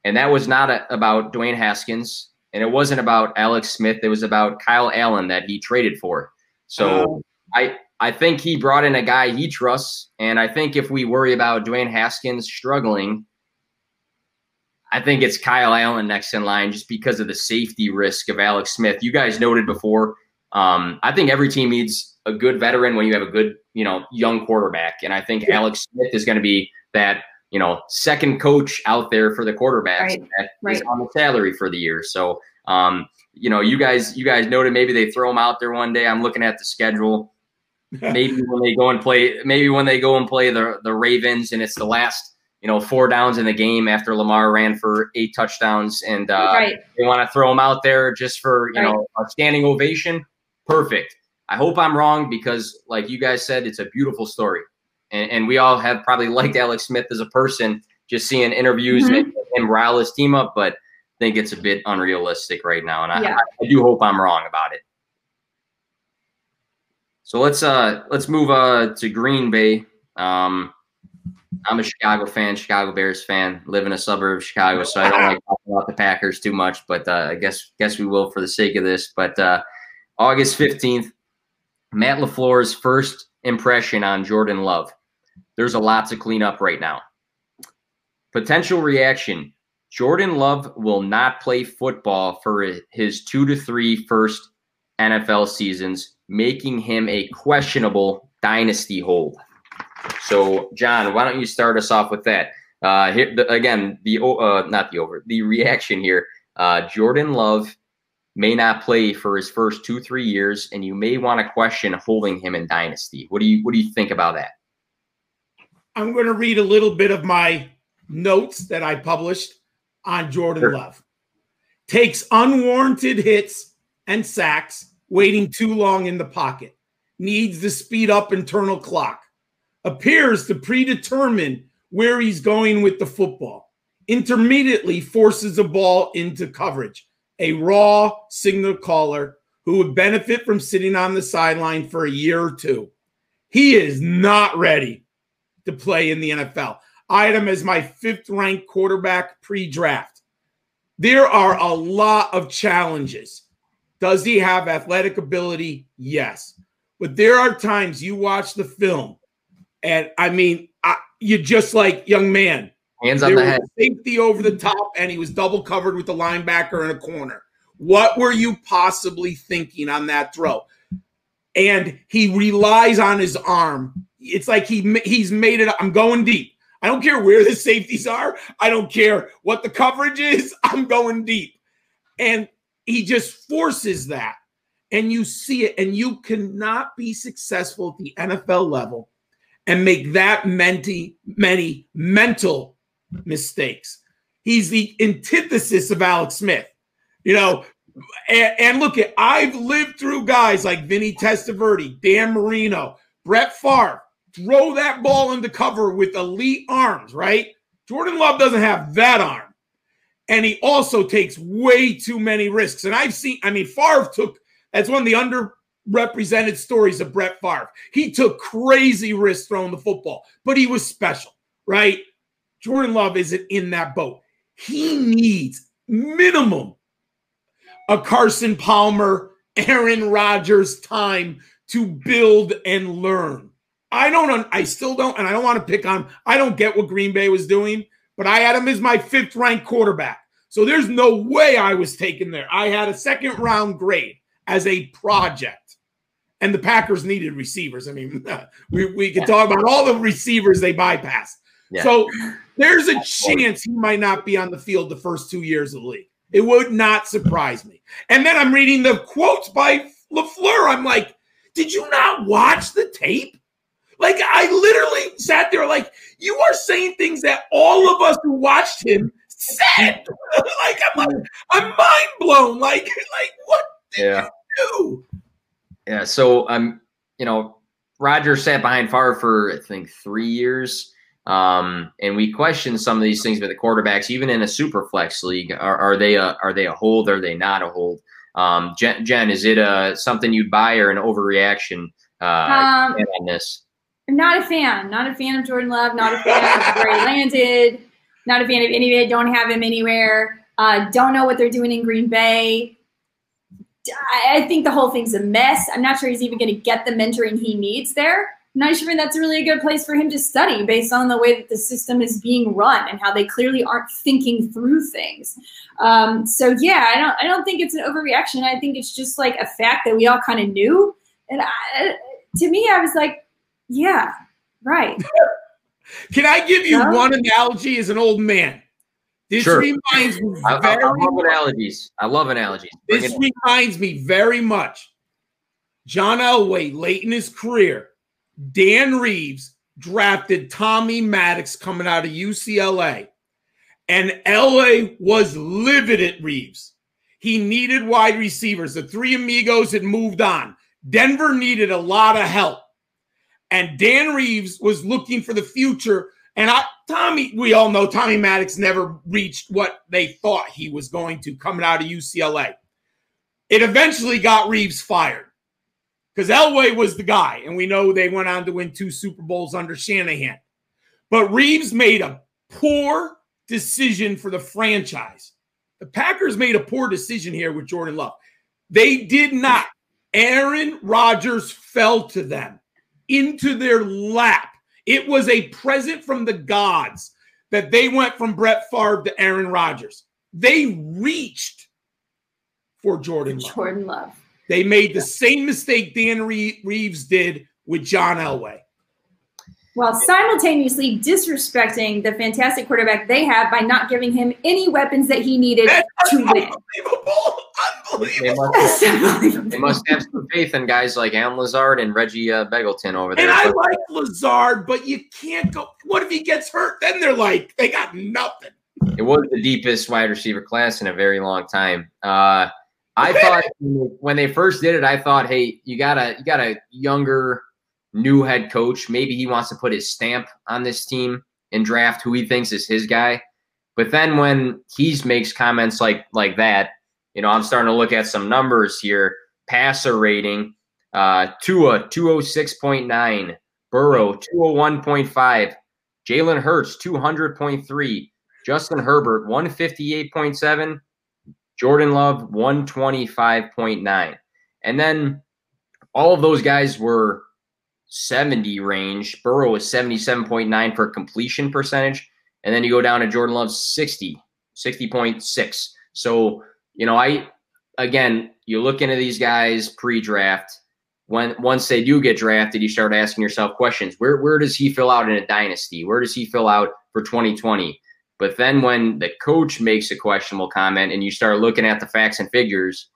And that was not a, about Dwayne Haskins, and it wasn't about Alex Smith. It was about Kyle Allen that he traded for. So oh. I I think he brought in a guy he trusts, and I think if we worry about Dwayne Haskins struggling, I think it's Kyle Allen next in line just because of the safety risk of Alex Smith. You guys noted before. Um, I think every team needs a good veteran when you have a good, you know, young quarterback, and I think yeah. Alex Smith is going to be that, you know, second coach out there for the quarterbacks right. that right. is on the salary for the year. So, um, you know, you guys, you guys noted maybe they throw him out there one day. I'm looking at the schedule. maybe when they go and play, maybe when they go and play the the Ravens, and it's the last you know, four downs in the game after Lamar ran for eight touchdowns, and uh, right. they want to throw him out there just for you right. know a standing ovation. Perfect. I hope I'm wrong because, like you guys said, it's a beautiful story, and, and we all have probably liked Alex Smith as a person, just seeing interviews mm-hmm. and him rile his team up, but I think it's a bit unrealistic right now, and I, yeah. I, I do hope I'm wrong about it. So let's uh let's move uh to Green Bay. Um, I'm a Chicago fan, Chicago Bears fan, live in a suburb of Chicago, so I don't like talking about the Packers too much, but uh, I guess guess we will for the sake of this. But uh, August 15th, Matt LaFleur's first impression on Jordan Love. There's a lot to clean up right now. Potential reaction. Jordan Love will not play football for his two to three first NFL seasons, making him a questionable dynasty hold. So, John, why don't you start us off with that? Uh, here, the, again, the uh, not the over, the reaction here. Uh, Jordan Love may not play for his first two, three years, and you may want to question holding him in dynasty. What do you What do you think about that? I'm going to read a little bit of my notes that I published on Jordan sure. Love. Takes unwarranted hits and sacks, waiting too long in the pocket. Needs to speed up internal clock appears to predetermine where he's going with the football, intermediately forces a ball into coverage, a raw signal caller who would benefit from sitting on the sideline for a year or two. He is not ready to play in the NFL. I had him as my fifth ranked quarterback pre draft. There are a lot of challenges. Does he have athletic ability? Yes. But there are times you watch the film, and I mean, I, you're just like, young man, hands on the head, safety over the top, and he was double covered with the linebacker in a corner. What were you possibly thinking on that throw? And he relies on his arm. It's like he he's made it. I'm going deep. I don't care where the safeties are. I don't care what the coverage is. I'm going deep. And he just forces that. And you see it, and you cannot be successful at the NFL level and make that many, many mental mistakes. He's the antithesis of Alex Smith. You know, and, and look at I've lived through guys like Vinny Testaverde, Dan Marino, Brett Favre, throw that ball into cover with elite arms, right? Jordan Love doesn't have that arm. And he also takes way too many risks. And I've seen, I mean, Favre took, that's one of the underrepresented stories of Brett Favre. He took crazy risks throwing the football, but he was special, right? Jordan Love isn't in that boat. He needs minimum a Carson Palmer, Aaron Rodgers time to build and learn. I don't, I still don't, and I don't want to pick on, I don't get what Green Bay was doing, but I had him as my fifth ranked quarterback. So there's no way I was taken there. I had a second round grade as a project. And the Packers needed receivers. I mean, we, we could talk about all the receivers they bypassed. Yeah. So there's a chance he might not be on the field the first two years of the league. It would not surprise me. And then I'm reading the quotes by LaFleur. I'm like, did you not watch the tape? Like, I literally sat there, like, you are saying things that all of us who watched him said. like, I'm like, I'm mind blown. Like, like, what did yeah. you do? Yeah. So I'm, um, you know, Roger sat behind Favre for I think three years. Um, and we question some of these things with the quarterbacks, even in a super flex league. Are, are they a are they a hold? Are they not a hold? Um, Jen, Jen, is it a something you'd buy or an overreaction uh, um, on this? I'm not a fan. Not a fan of Jordan Love. Not a fan of where he landed. Not a fan of any of it. Don't have him anywhere. Uh, don't know what they're doing in Green Bay. I think the whole thing's a mess. I'm not sure he's even going to get the mentoring he needs there. I'm not sure that's really a good place for him to study based on the way that the system is being run and how they clearly aren't thinking through things. Um, so yeah, I don't I don't think it's an overreaction. I think it's just like a fact that we all kind of knew. And I, to me, I was like, yeah, right. Can I give you one analogy as an old man? This sure. reminds me I, I, love analogies. I love analogies. Bring this reminds me very much. John Elway, late in his career, Dan Reeves drafted Tommy Maddox coming out of UCLA, and Elway was livid at Reeves. He needed wide receivers. The three amigos had moved on. Denver needed a lot of help. And Dan Reeves was looking for the future. And I, Tommy, we all know Tommy Maddox never reached what they thought he was going to coming out of UCLA. It eventually got Reeves fired because Elway was the guy, and we know they went on to win two Super Bowls under Shanahan. But Reeves made a poor decision for the franchise. The Packers made a poor decision here with Jordan Love. They did not. Aaron Rodgers fell to them into their lap. It was a present from the gods that they went from Brett Favre to Aaron Rodgers. They reached for Jordan Love. Jordan Love. They made the same mistake Dan Reeves did with John Elway. While simultaneously disrespecting the fantastic quarterback they have by not giving him any weapons that he needed That's to win. Unbelievable. They must, they must, have some faith in guys like Allen Lazard and Reggie uh, Begelton over there. And I like Lazard, but you can't go. What if he gets hurt? Then they're like, they got nothing. It was the deepest wide receiver class in a very long time. Uh, I thought when they first did it, I thought, hey, you got a you got a younger, new head coach. Maybe he wants to put his stamp on this team and draft who he thinks is his guy. But then when he makes comments like like that, you know, I'm starting to look at some numbers here. Passer rating, uh, Tua 206.9, Burrow 201.5, Jalen Hurts 200.3, Justin Herbert 158.7, Jordan Love 125.9. And then all of those guys were 70 range. Burrow was 77.9 for completion percentage. And then you go down to Jordan Love's 60, 60.6. So, you know, I, again, you look into these guys pre draft. When once they do get drafted, you start asking yourself questions. Where where does he fill out in a dynasty? Where does he fill out for 2020? But then when the coach makes a questionable comment and you start looking at the facts and figures,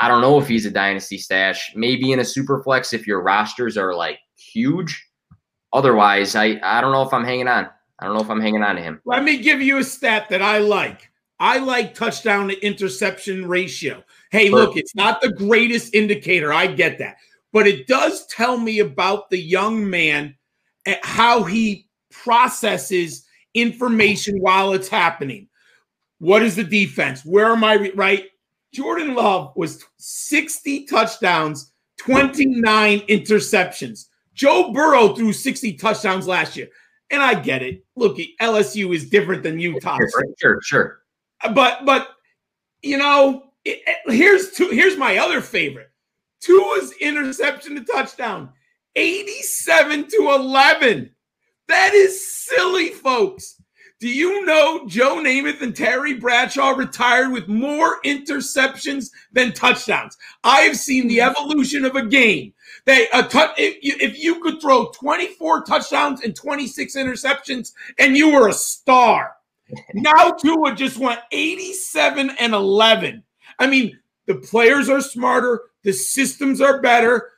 I don't know if he's a dynasty stash. Maybe in a super flex if your rosters are like huge. Otherwise, I, I don't know if I'm hanging on. I don't know if I'm hanging on to him. Let me give you a stat that I like. I like touchdown to interception ratio. Hey, look, it's not the greatest indicator. I get that. But it does tell me about the young man, and how he processes information while it's happening. What is the defense? Where am I? Right? Jordan Love was 60 touchdowns, 29 interceptions. Joe Burrow threw 60 touchdowns last year. And I get it. Look, LSU is different than Utah. Sure, sure, sure. But but you know, it, it, here's two, here's my other favorite. Two Tua's interception to touchdown, 87 to 11. That is silly, folks. Do you know Joe Namath and Terry Bradshaw retired with more interceptions than touchdowns? I have seen the evolution of a game. They a t- if, you, if you could throw 24 touchdowns and 26 interceptions and you were a star. Now Tua just went 87 and 11. I mean, the players are smarter, the systems are better.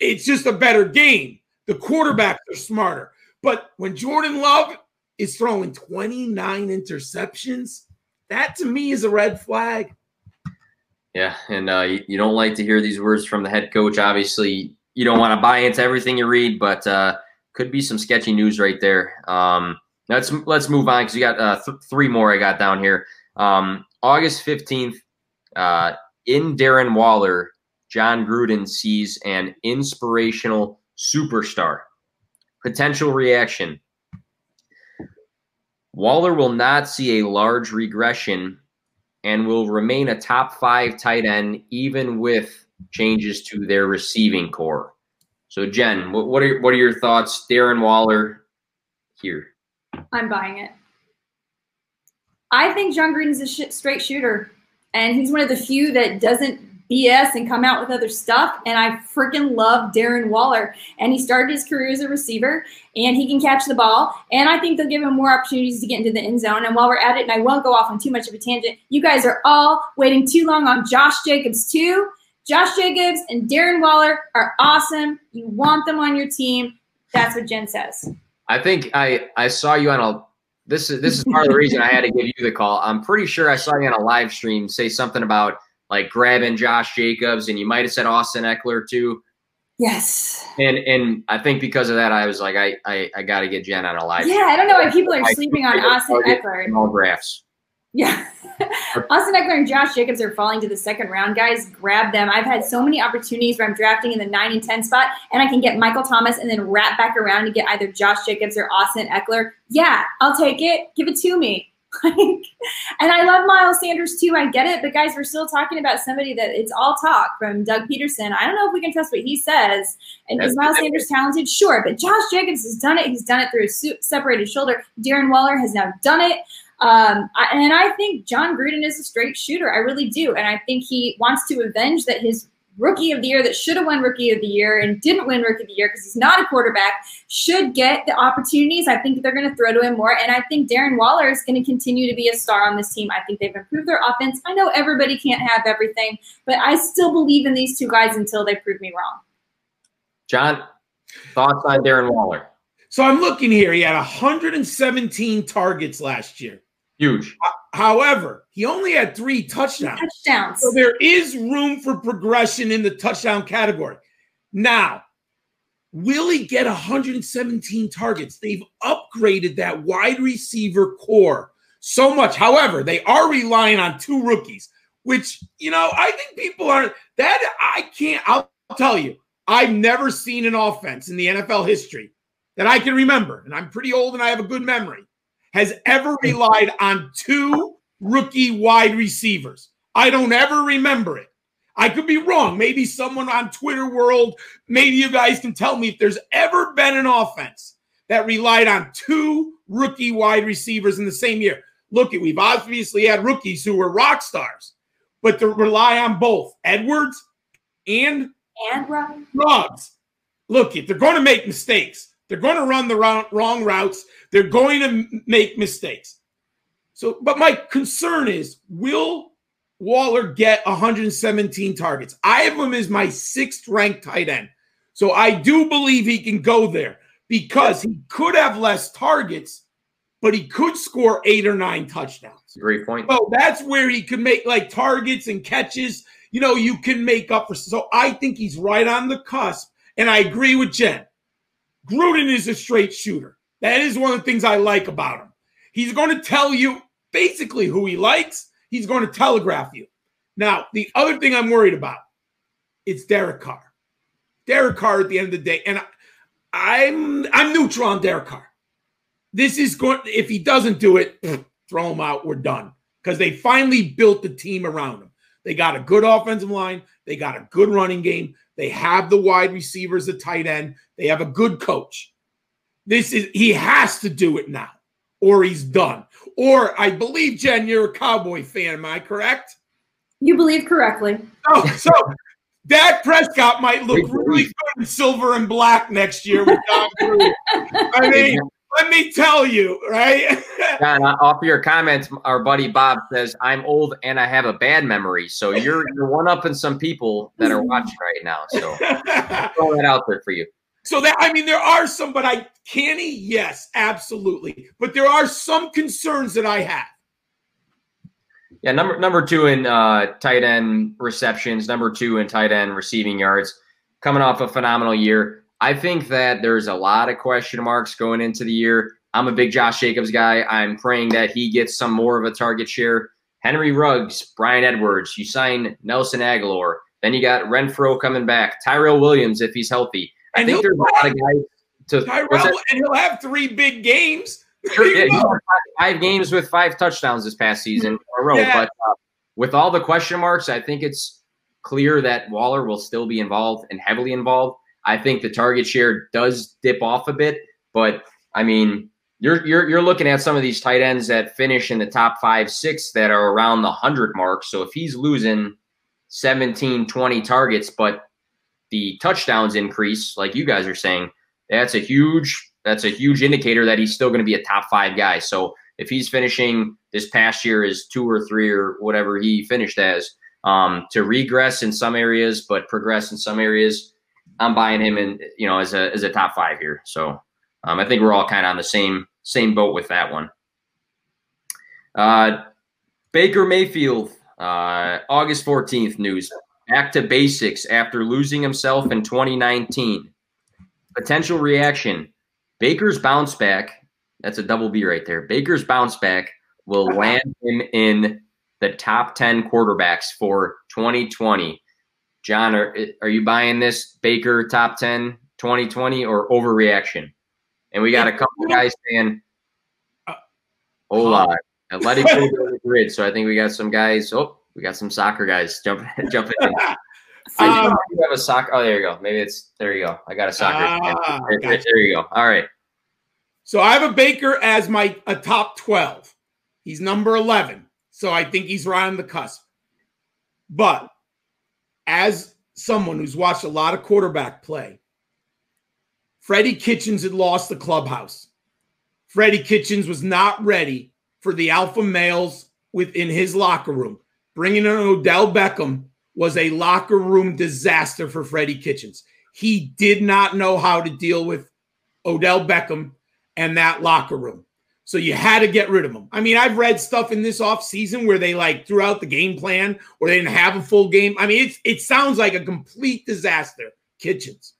It's just a better game. The quarterbacks are smarter. But when Jordan Love is throwing 29 interceptions, that to me is a red flag. Yeah, and uh, you, you, don't like to hear these words from the head coach. Obviously, you don't want to buy into everything you read, but uh, could be some sketchy news right there. Um, let's let's move on because we got uh, th- three more I got down here. Um, August fifteenth, uh, in Darren Waller, Jon Gruden sees an inspirational superstar. Potential reaction: Waller will not see a large regression and will remain a top five tight end even with changes to their receiving core. So, Jen, what, what are what are your thoughts, Darren Waller here? I'm buying it. I think Jon is a sh- straight shooter, and he's one of the few that doesn't BS and come out with other stuff. And I freaking love Darren Waller. And he started his career as a receiver, and he can catch the ball. And I think they'll give him more opportunities to get into the end zone. And while we're at it, and I won't go off on too much of a tangent, you guys are all waiting too long on Josh Jacobs too. Josh Jacobs and Darren Waller are awesome. You want them on your team. That's what Jen says. I think I I saw you on a this is this is part of the reason I had to give you the call. I'm pretty sure I saw you on a live stream say something about like grabbing Josh Jacobs, and you might have said Austin Ekeler too. Yes. And and I think because of that, I was like, I I, I got to get Jen on a live. Yeah, I don't know why people are sleeping on Austin Ekeler. All drafts. Yeah. Austin Ekeler and Josh Jacobs are falling to the second round. Guys, grab them. I've had so many opportunities where I'm drafting in the 9 and 10 spot, and I can get Michael Thomas and then wrap back around to get either Josh Jacobs or Austin Ekeler. Yeah, I'll take it. Give it to me. and I love Miles Sanders too. I get it, but guys, we're still talking about somebody that it's all talk from Doug Pederson. I don't know if we can trust what he says. And That's is Miles Sanders talented? Sure, but Josh Jacobs has done it. He's done it through a separated shoulder. Darren Waller has now done it. Um, I, and I think Jon Gruden is a straight shooter. I really do. And I think he wants to avenge that his rookie of the year that should have won rookie of the year and didn't win rookie of the year because he's not a quarterback should get the opportunities. I think they're going to throw to him more. And I think Darren Waller is going to continue to be a star on this team. I think they've improved their offense. I know everybody can't have everything, but I still believe in these two guys until they prove me wrong. John, thoughts on Darren Waller? So I'm looking here. He had 117 targets last year. Huge. However, he only had three touchdowns. Touchdowns. So there is room for progression in the touchdown category. Now, will he get 117 targets? They've upgraded that wide receiver core so much. However, they are relying on two rookies. which, you know, I think people are that I can't, I'll tell you, I've never seen an offense in the NFL history that I can remember, and I'm pretty old and I have a good memory, has ever relied on two rookie wide receivers. I don't ever remember it. I could be wrong. Maybe someone on Twitter world, maybe you guys can tell me if there's ever been an offense that relied on two rookie wide receivers in the same year. Look, we've obviously had rookies who were rock stars, but to rely on both Edwards and and Ruggs. Look, they're going to make mistakes. They're going to run the wrong, wrong routes. They're going to make mistakes. So, but my concern is, will Waller get 117 targets? I have him as my sixth ranked tight end. So I do believe he can go there because he could have less targets, but he could score eight or nine touchdowns. Great point. So that's where he could make like targets and catches. You know, you can make up for. So I think he's right on the cusp. And I agree with Jen. Gruden is a straight shooter. That is one of the things I like about him. He's going to tell you basically who he likes. He's going to telegraph you. Now, the other thing I'm worried about, it's Derek Carr. Derek Carr at the end of the day, and I'm I'm neutral on Derek Carr. This is going if he doesn't do it, throw him out. We're done because they finally built the team around him. They got a good offensive line. They got a good running game. They have the wide receivers, the tight end. They have a good coach. This is he has to do it now, or he's done. Or I believe Jen, you're a Cowboy fan. Am I correct? You believe correctly. Oh, so Dak Prescott might look really good in silver and black next year with Don I mean, let me tell you, right? John, off your comments, our buddy Bob says, I'm old and I have a bad memory. So you're you're one up in some people that are watching right now. So throw that out there for you. So that I mean, there are some, but I can he? Yes, absolutely. But there are some concerns that I have. Yeah, number number two in uh, tight end receptions, number two in tight end receiving yards, coming off a phenomenal year. I think that there's a lot of question marks going into the year. I'm a big Josh Jacobs guy. I'm praying that he gets some more of a target share. Henry Ruggs, Bryan Edwards, you sign Nelson Agholor. Then you got Renfrow coming back, Tyrell Williams if he's healthy. I think there's a lot of guys to Tyrell, and he'll have three big games. Sure, yeah, five games with five touchdowns this past season in a row. Yeah. But uh, with all the question marks, I think it's clear that Waller will still be involved and heavily involved. I think the target share does dip off a bit, but I mean, you're you're you're looking at some of these tight ends that finish in the top five, six that are around the hundred mark. So if he's losing 17, 20 targets, but the touchdowns increase, like you guys are saying, that's a huge that's a huge indicator that he's still going to be a top five guy. So if he's finishing this past year as two or three or whatever he finished as, um, to regress in some areas but progress in some areas, I'm buying him in you know as a as a top five here. So um, I think we're all kind of on the same same boat with that one. Uh, Baker Mayfield, uh, August 14th news. Back to basics after losing himself in 2019. Potential reaction Baker's bounce back, that's a double B right there. Baker's bounce back will land him in the top 10 quarterbacks for 2020. John, are, are you buying this Baker top 10 2020 or overreaction? And we got a couple guys saying, hola, and let it go the grid. So I think we got some guys. Oh, we got some soccer guys jumping jumping in. I um, have a soccer. Oh, there you go. Maybe it's there. You go. I got a soccer. Uh, there, gotcha. there, you go. All right. So I have a Baker as my a top twelve. He's number eleven. So I think he's right on the cusp. But as someone who's watched a lot of quarterback play, Freddie Kitchens had lost the clubhouse. Freddie Kitchens was not ready for the alpha males within his locker room. Bringing in Odell Beckham was a locker room disaster for Freddie Kitchens. He did not know how to deal with Odell Beckham and that locker room. So you had to get rid of him. I mean, I've read stuff in this offseason where they like threw out the game plan or they didn't have a full game. I mean, it's it sounds like a complete disaster, Kitchens.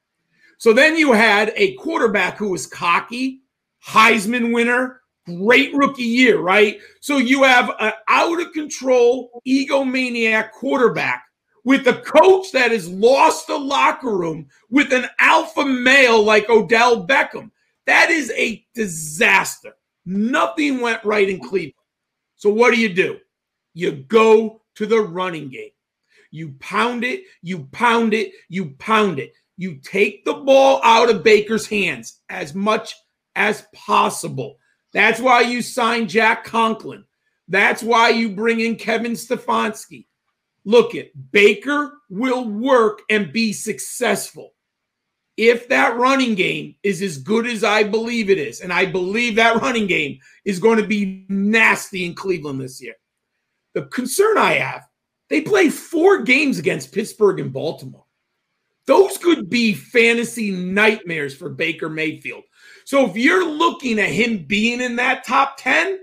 So then you had a quarterback who was cocky, Heisman winner, Great rookie year, right? So you have an out of control egomaniac quarterback with a coach that has lost the locker room with an alpha male like Odell Beckham. That is a disaster. Nothing went right in Cleveland. So what do you do? You go to the running game. You pound it, you pound it, you pound it. You take the ball out of Baker's hands as much as possible. That's why you sign Jack Conklin. That's why you bring in Kevin Stefanski. Look at Baker will work and be successful if that running game is as good as I believe it is, and I believe that running game is going to be nasty in Cleveland this year. The concern I have, they play four games against Pittsburgh and Baltimore. Those could be fantasy nightmares for Baker Mayfield. So if you're looking at him being in that top 10,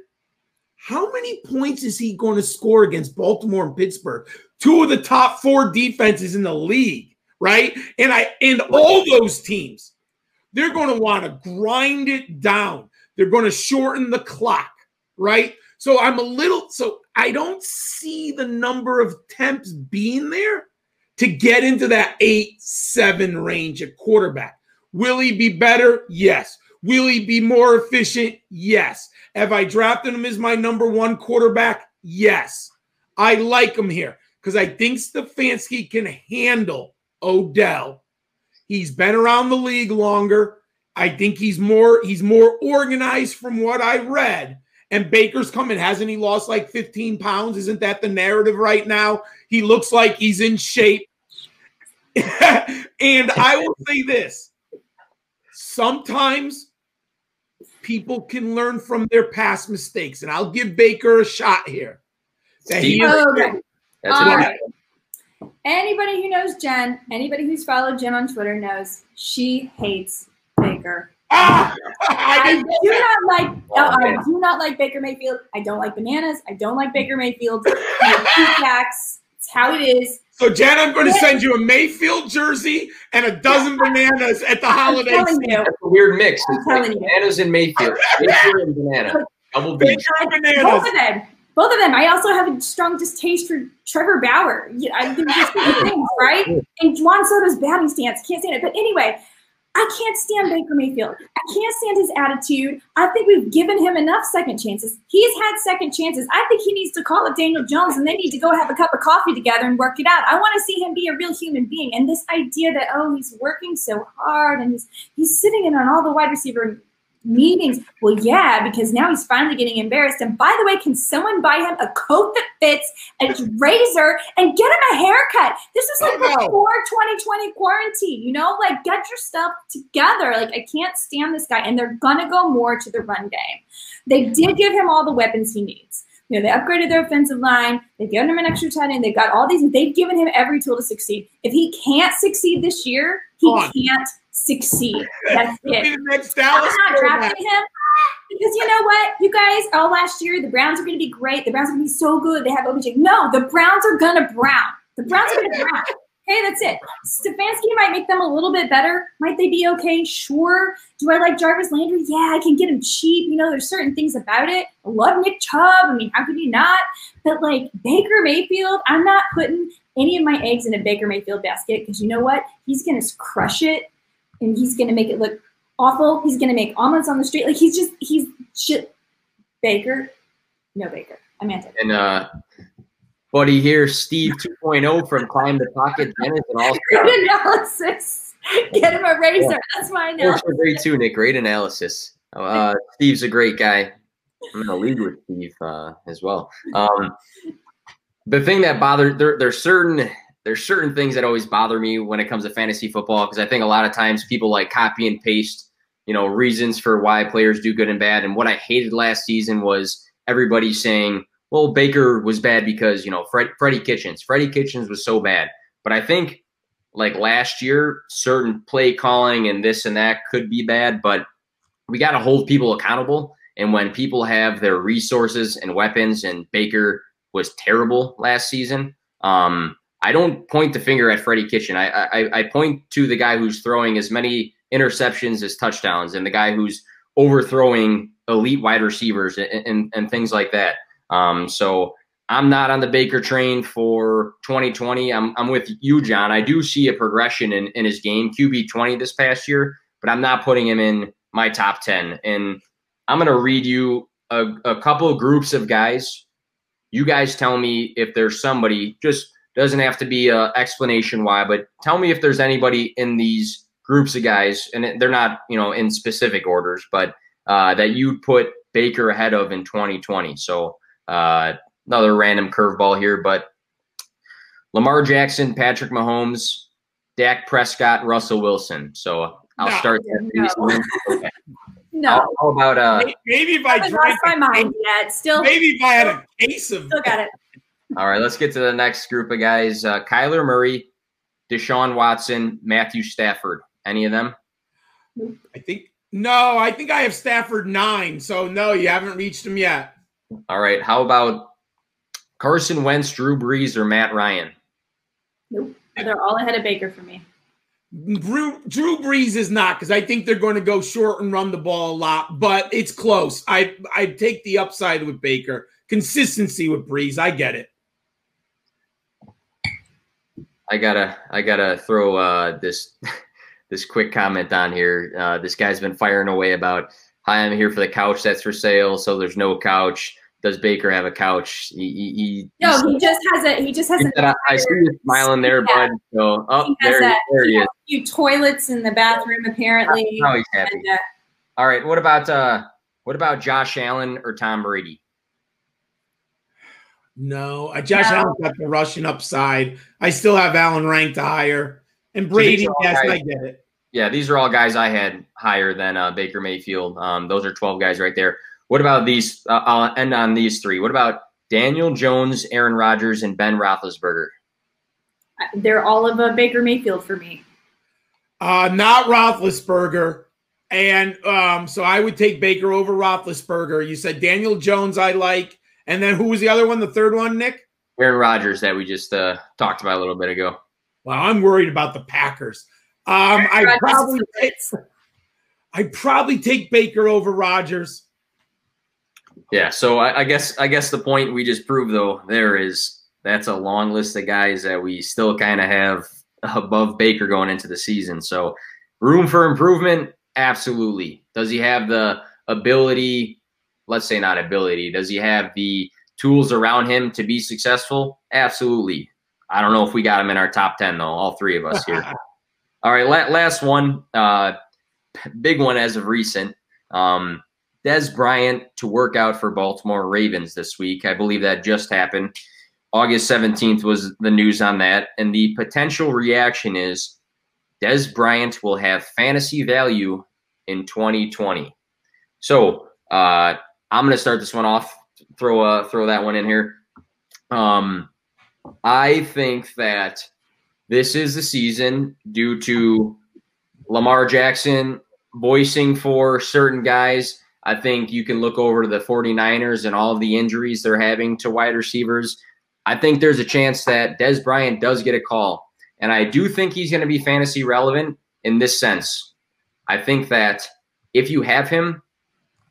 how many points is he going to score against Baltimore and Pittsburgh? Two of the top four defenses in the league, right? And I and all those teams, they're going to want to grind it down. They're going to shorten the clock, right? So I'm a little so I don't see the number of temps being there to get into that eight, seven range at quarterback. Will he be better? Yes. Will he be more efficient? Yes. Have I drafted him as my number one quarterback? Yes. I like him here because I think Stefanski can handle Odell. He's been around the league longer. I think he's more he's more organized from what I read. And Baker's coming. Hasn't he lost like 15 pounds? Isn't that the narrative right now? He looks like he's in shape. and I will say this sometimes people can learn from their past mistakes. And I'll give Baker a shot here. That he is, oh, okay. All right. Anybody who knows Jen, anybody who's followed Jen on Twitter knows she hates Baker. Ah, I, I do not like. Oh, I do not like Baker Mayfield. I don't like bananas. I don't like Baker Mayfield. It's how it is. So, Jen, I'm going to send you a Mayfield jersey and a dozen bananas at the holiday season. That's a weird mix. It's like bananas and Mayfield. Mayfield and banana. Double B. bananas. Both of them. Both of them. I also have a strong distaste for Trevor Bauer. I think just things, right? And Juan Soto's batting stance. Can't stand it. But anyway, I can't stand Baker Mayfield. I can't stand his attitude. I think we've given him enough second chances. He's had second chances. I think he needs to call up Daniel Jones and they need to go have a cup of coffee together and work it out. I want to see him be a real human being. And this idea that, oh, he's working so hard and he's he's sitting in on all the wide receiver meetings. Well, yeah, because now he's finally getting embarrassed. And by the way, can someone buy him a coat that fits, a razor, and get him a haircut? This is like before 2020 quarantine, you know? Like, get your stuff together. Like, I can't stand this guy. And they're going to go more to the run game. They did give him all the weapons he needs. You know, they upgraded their offensive line. They've given him an extra tight end. They've got all these. They've given him every tool to succeed. If he can't succeed this year, he can't succeed. That's it. next Dallas I'm not drafting him because you know what, you guys, all last year the Browns are going to be great. The Browns are going to be so good. They have OBJ. No, the Browns are going to brown. The Browns are going to brown. Okay, that's it. Stefanski might make them a little bit better. Might they be okay? Sure. Do I like Jarvis Landry? Yeah, I can get him cheap. You know, there's certain things about it. I love Nick Chubb. I mean, how could you not? But like Baker Mayfield, I'm not putting any of my eggs in a Baker Mayfield basket because you know what? He's going to crush it and he's going to make it look awful. He's going to make omelets on the street. Like he's just he's shit. Baker, no Baker. I meant it. And uh, buddy here, Steve 2.0 from Climb the Pocket. Dennis and all. Good analysis. Get him a razor. Yeah. That's my analysis. Great too, Nick. Great analysis. Uh, Steve's a great guy. I'm in a league with Steve uh, as well. Um, the thing that bothers there, there's certain there's certain things that always bother me when it comes to fantasy football because I think a lot of times people like copy and paste, you know, reasons for why players do good and bad. And what I hated last season was everybody saying, "Well, Baker was bad because you know Fred, Freddie Kitchens. Freddie Kitchens was so bad." But I think like last year, certain play calling and this and that could be bad, but we got to hold people accountable. And when people have their resources and weapons, and Baker was terrible last season, um, I don't point the finger at Freddie Kitchen. I, I, I point to the guy who's throwing as many interceptions as touchdowns, and the guy who's overthrowing elite wide receivers and, and, and things like that. Um, so I'm not on the Baker train for 2020. I'm, I'm with you, John. I do see a progression in, in his game, QB 20 this past year, but I'm not putting him in my top 10. And I'm going to read you a, a couple of groups of guys. You guys tell me if there's somebody, just doesn't have to be an explanation why, but tell me if there's anybody in these groups of guys, and they're not, you know, in specific orders, but uh, that you'd put Baker ahead of in 2020. So uh, another random curveball here, but Lamar Jackson, Patrick Mahomes, Dak Prescott, Russell Wilson. So I'll no, start. No. Okay. no. How, how, about uh? Maybe if I, I lost my mind yet. Still. Maybe if I had a case of. Still got it. All right, let's get to the next group of guys. Uh, Kyler Murray, Deshaun Watson, Matthew Stafford. Any of them? I think no. I think I have Stafford nine. So no, you haven't reached him yet. All right. How about Carson Wentz, Drew Brees, or Matt Ryan? Nope. They're all ahead of Baker for me. Drew, Drew Brees is not because I think they're going to go short and run the ball a lot, but it's close. I I take the upside with Baker. Consistency with Brees. I get it. I gotta I gotta throw uh, this this quick comment on here. Uh, this guy's been firing away about hi, I'm here for the couch that's for sale. So there's no couch does Baker have a couch? He, he, he no, he just has a he just has a. I, I see you smiling there, yeah. bud. So oh, there, a, there he, he is. A few toilets in the bathroom, apparently. Oh, he's happy. And, uh, All right, what about uh, what about Josh Allen or Tom Brady? No, uh, Josh no. Allen got the rushing upside. I still have Allen ranked higher, and Brady. So yes, guys, I get it. Yeah, these are all guys I had higher than uh, Baker Mayfield. Um, those are twelve guys right there. What about these? Uh, I'll end on these three. What about Daniel Jones, Aaron Rodgers, and Ben Roethlisberger? They're all of a Baker Mayfield for me. Uh, not Roethlisberger. And um, so I would take Baker over Roethlisberger. You said Daniel Jones, I like. And then who was the other one, the third one, Nick? Aaron Rodgers, that we just uh, talked about a little bit ago. Well, I'm worried about the Packers. Um, I probably take, I probably take Baker over Rodgers. Yeah, so I, I, guess I guess the point we just proved though there is that's a long list of guys that we still kind of have above Baker going into the season. So room for improvement, absolutely. Does he have the ability? Let's say not ability. Does he have the tools around him to be successful? Absolutely. I don't know if we got him in our top ten though. All three of us here. all right, last one. Uh, big one as of recent. Um, Dez Bryant to work out for Baltimore Ravens this week. I believe that just happened. August 17th was the news on that. And the potential reaction is Dez Bryant will have fantasy value in 2020. So uh, I'm going to start this one off. Throw a, throw that one in here. Um, I think that this is the season due to Lamar Jackson voicing for certain guys I think you can look over to the 49ers and all of the injuries they're having to wide receivers. I think there's a chance that Dez Bryant does get a call. And I do think he's going to be fantasy relevant in this sense. I think that if you have him,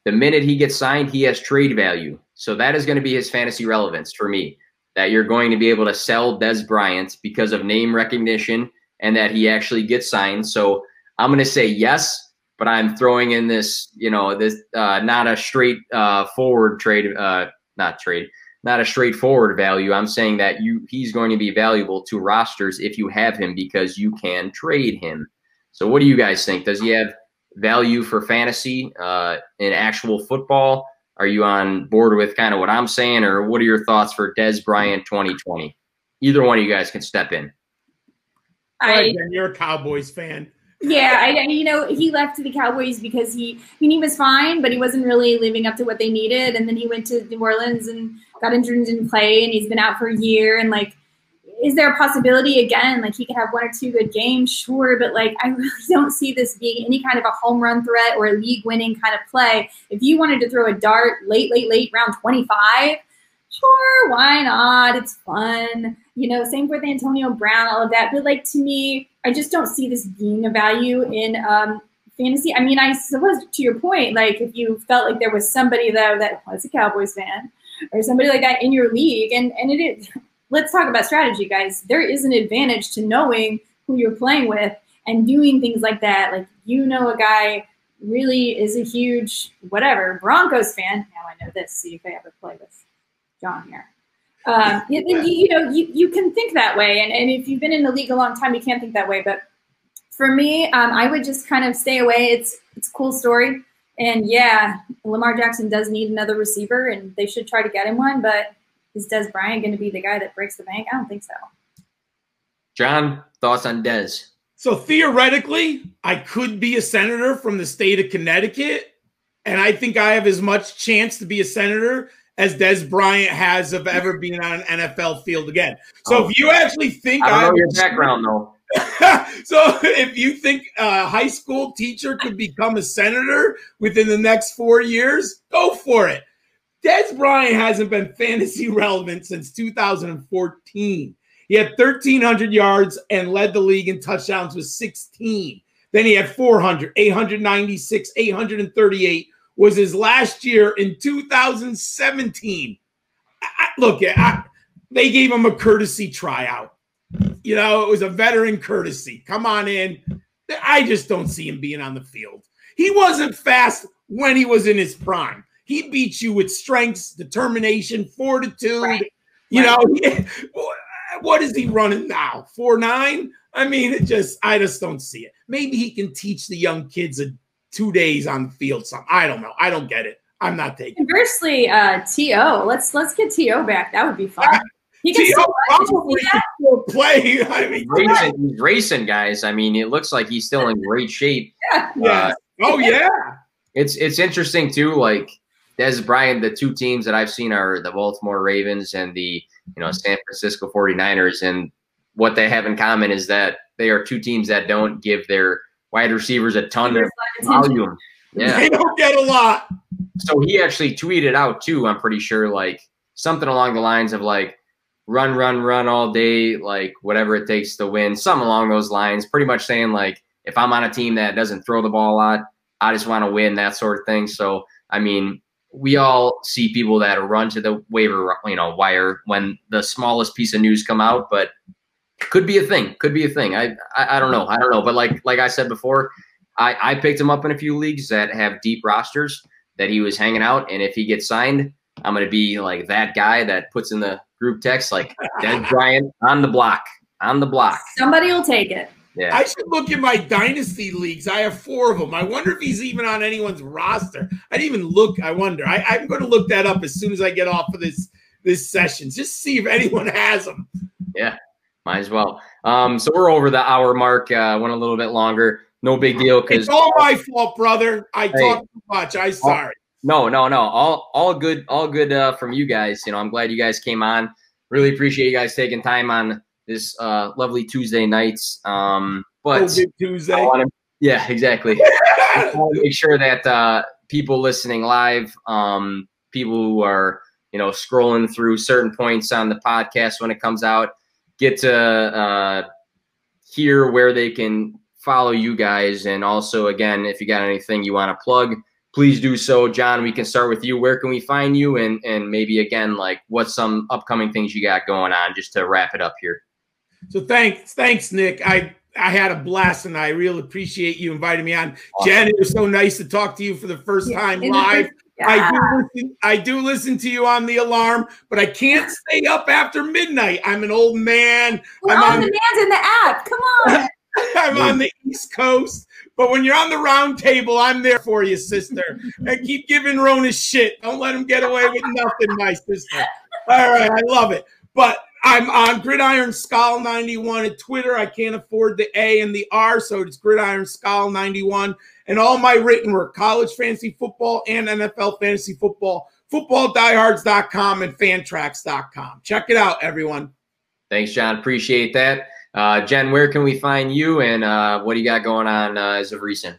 the minute he gets signed, he has trade value. So that is going to be his fantasy relevance for me. That you're going to be able to sell Dez Bryant because of name recognition and that he actually gets signed. So I'm going to say yes, but I'm throwing in this, you know, this uh, not a straight uh, forward trade, uh, not trade, not a straightforward value. I'm saying that you he's going to be valuable to rosters if you have him because you can trade him. So what do you guys think? Does he have value for fantasy uh, in actual football? Are you on board with kind of what I'm saying, or what are your thoughts for Dez Bryant 2020? Either one of you guys can step in. I, you're a Cowboys fan. Yeah, I, you know, he left the Cowboys because he, I mean, he was fine, but he wasn't really living up to what they needed. And then he went to New Orleans and got injured and didn't play, and he's been out for a year. And like, is there a possibility again? Like he could have one or two good games, sure, but like I really don't see this being any kind of a home run threat or a league winning kind of play. If you wanted to throw a dart late, late, late round 25, sure, why not? It's fun. You know, same with Antonio Brown, all of that. But like to me, I just don't see this being a value in um, fantasy. I mean, I suppose to your point, like if you felt like there was somebody though that was a Cowboys fan or somebody like that in your league, and and it is. Let's talk about strategy, guys. There is an advantage to knowing who you're playing with and doing things like that. Like you know, a guy really is a huge whatever Broncos fan. Now I know this. See if I ever play with John here. Um, you, you, know, you, you can think that way. And, and if you've been in the league a long time, you can't think that way. But for me, um, I would just kind of stay away. It's it's a cool story, and yeah, Lamar Jackson does need another receiver, and they should try to get him one. But is Dez Bryant going to be the guy that breaks the bank? I don't think so. John, thoughts on Dez? So theoretically, I could be a senator from the state of Connecticut, and I think I have as much chance to be a senator as Dez Bryant has of ever being on an NFL field again. So oh. if you actually think I don't know your background though. so if you think a high school teacher could become a senator within the next four years, go for it. Dez Bryant hasn't been fantasy relevant since 2014. He had 1,300 yards and led the league in touchdowns with 16. Then he had 400, 896, 838 was his last year in 2017. I, look, I, they gave him a courtesy tryout. You know, it was a veteran courtesy. Come on in. I just don't see him being on the field. He wasn't fast when he was in his prime. He beat you with strengths, determination, fortitude. Right. You right. know, what is he running now? Four nine? I mean, it just I just don't see it. Maybe he can teach the young kids a two days on the field. Some I don't know. I don't get it. I'm not taking. Conversely, uh, To let's let's get To back. That would be fun. He can still play. I mean, racing, he's racing, guys. I mean, it looks like he's still in great shape. Yeah. Uh, oh yeah. It's it's interesting too. Like Dez Bryant, the two teams that I've seen are the Baltimore Ravens and the you know mm-hmm. San Francisco 49ers, and what they have in common is that they are two teams that don't give their wide receivers a ton of volume. Yeah. They don't get a lot. So he actually tweeted out too, I'm pretty sure, like something along the lines of like run, run, run all day, like whatever it takes to win, something along those lines. Pretty much saying like if I'm on a team that doesn't throw the ball a lot, I just want to win, that sort of thing. So I mean, we all see people that run to the waiver, you know, wire when the smallest piece of news come out, but could be a thing. Could be a thing. I, I, I don't know. I don't know. But like like I said before, I I picked him up in a few leagues that have deep rosters that he was hanging out, and if he gets signed, I'm gonna be like that guy that puts in the group text like Dez Bryant on the block, on the block. Somebody will take it. Yeah. I should look in my dynasty leagues. I have four of them. I wonder if he's even on anyone's roster. I didn't even look. I wonder. I, I'm going to look that up as soon as I get off of this this session, just see if anyone has them. Yeah, might as well. Um, so we're over the hour mark. Uh, went a little bit longer. No big deal. Because it's all my fault, brother. I hey, talk too much. I'm sorry. no, no, no. All all good. All good uh, from you guys. You know, I'm glad you guys came on. Really appreciate you guys taking time on this uh, lovely Tuesday nights. Um, but Tuesday. Wanna, yeah, exactly. make sure that uh, people listening live, um, people who are you know scrolling through certain points on the podcast when it comes out get to uh, hear where they can follow you guys. And also, again, if you got anything you want to plug, please do so. John, we can start with you. Where can we find you? And, and maybe, again, like what's some upcoming things you got going on just to wrap it up here? So thanks, thanks, Nick. I I had a blast and I really appreciate you inviting me on. Awesome. Jen, it was so nice to talk to you for the first time live. Yeah. I do listen, I do listen to you on the alarm, but I can't stay up after midnight. I'm an old man. We're I'm on the man's in the app. Come on. I'm on the East Coast. But when you're on the round table, I'm there for you, sister. and keep giving Ronis shit. Don't let him get away with nothing, my sister. All right, I love it. But I'm on Gridiron Skull 91 at Twitter. I can't afford the A and the R, so it's Gridiron Skull 91 and all my written work, college fantasy football and NFL fantasy football, footballdiehards.com and fantrax.com. Check it out, everyone. Thanks, John. Appreciate that. Uh, Jen, where can we find you and uh, what do you got going on uh, as of recent?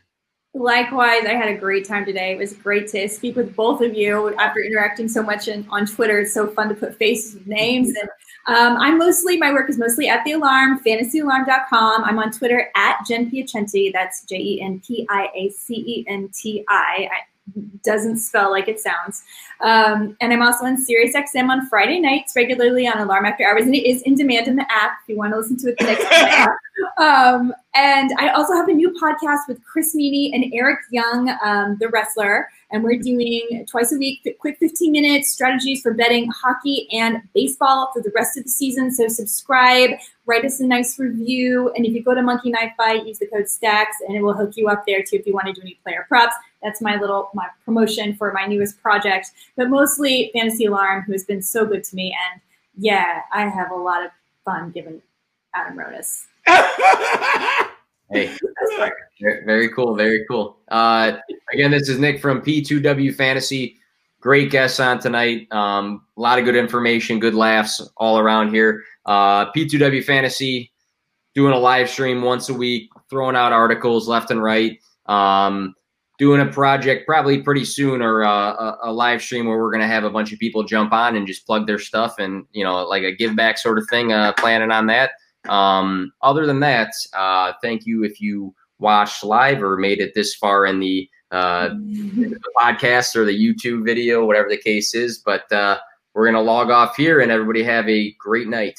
Likewise, I had a great time today. It was great to speak with both of you after interacting so much in, on Twitter. It's so fun to put faces with names. And um, I'm mostly, my work is mostly at The Alarm, fantasyalarm.com. I'm on Twitter at Jen Piacenti. That's J E N P I A C E N T I doesn't spell like it sounds. Um, and I'm also on SiriusXM on Friday nights, regularly on Alarm After Hours, and it is in demand in the app if you want to listen to it the next. Um, and I also have a new podcast with Chris Meany and Eric Young, um, the wrestler, and we're doing twice a week, quick 15 minutes strategies for betting hockey and baseball for the rest of the season. So subscribe, write us a nice review, and if you go to Monkey Knife Fight, use the code STACKS, and it will hook you up there too if you want to do any player props. That's my little my promotion for my newest project, but mostly Fantasy Alarm, who has been so good to me, and yeah, I have a lot of fun giving Adam Ronis. hey, very cool, very cool. Uh, again, this is Nick from P2W Fantasy. Great guests on tonight. Um, a lot of good information, good laughs all around here. Uh, P2W Fantasy doing a live stream once a week, throwing out articles left and right. Um, doing a project probably pretty soon or uh, a, a, live stream where we're going to have a bunch of people jump on and just plug their stuff and you know like a give back sort of thing uh, planning on that um, other than that, uh, thank you if you watched live or made it this far in the, uh, the podcast or the YouTube video, whatever the case is. But uh, we're going to log off here and everybody have a great night.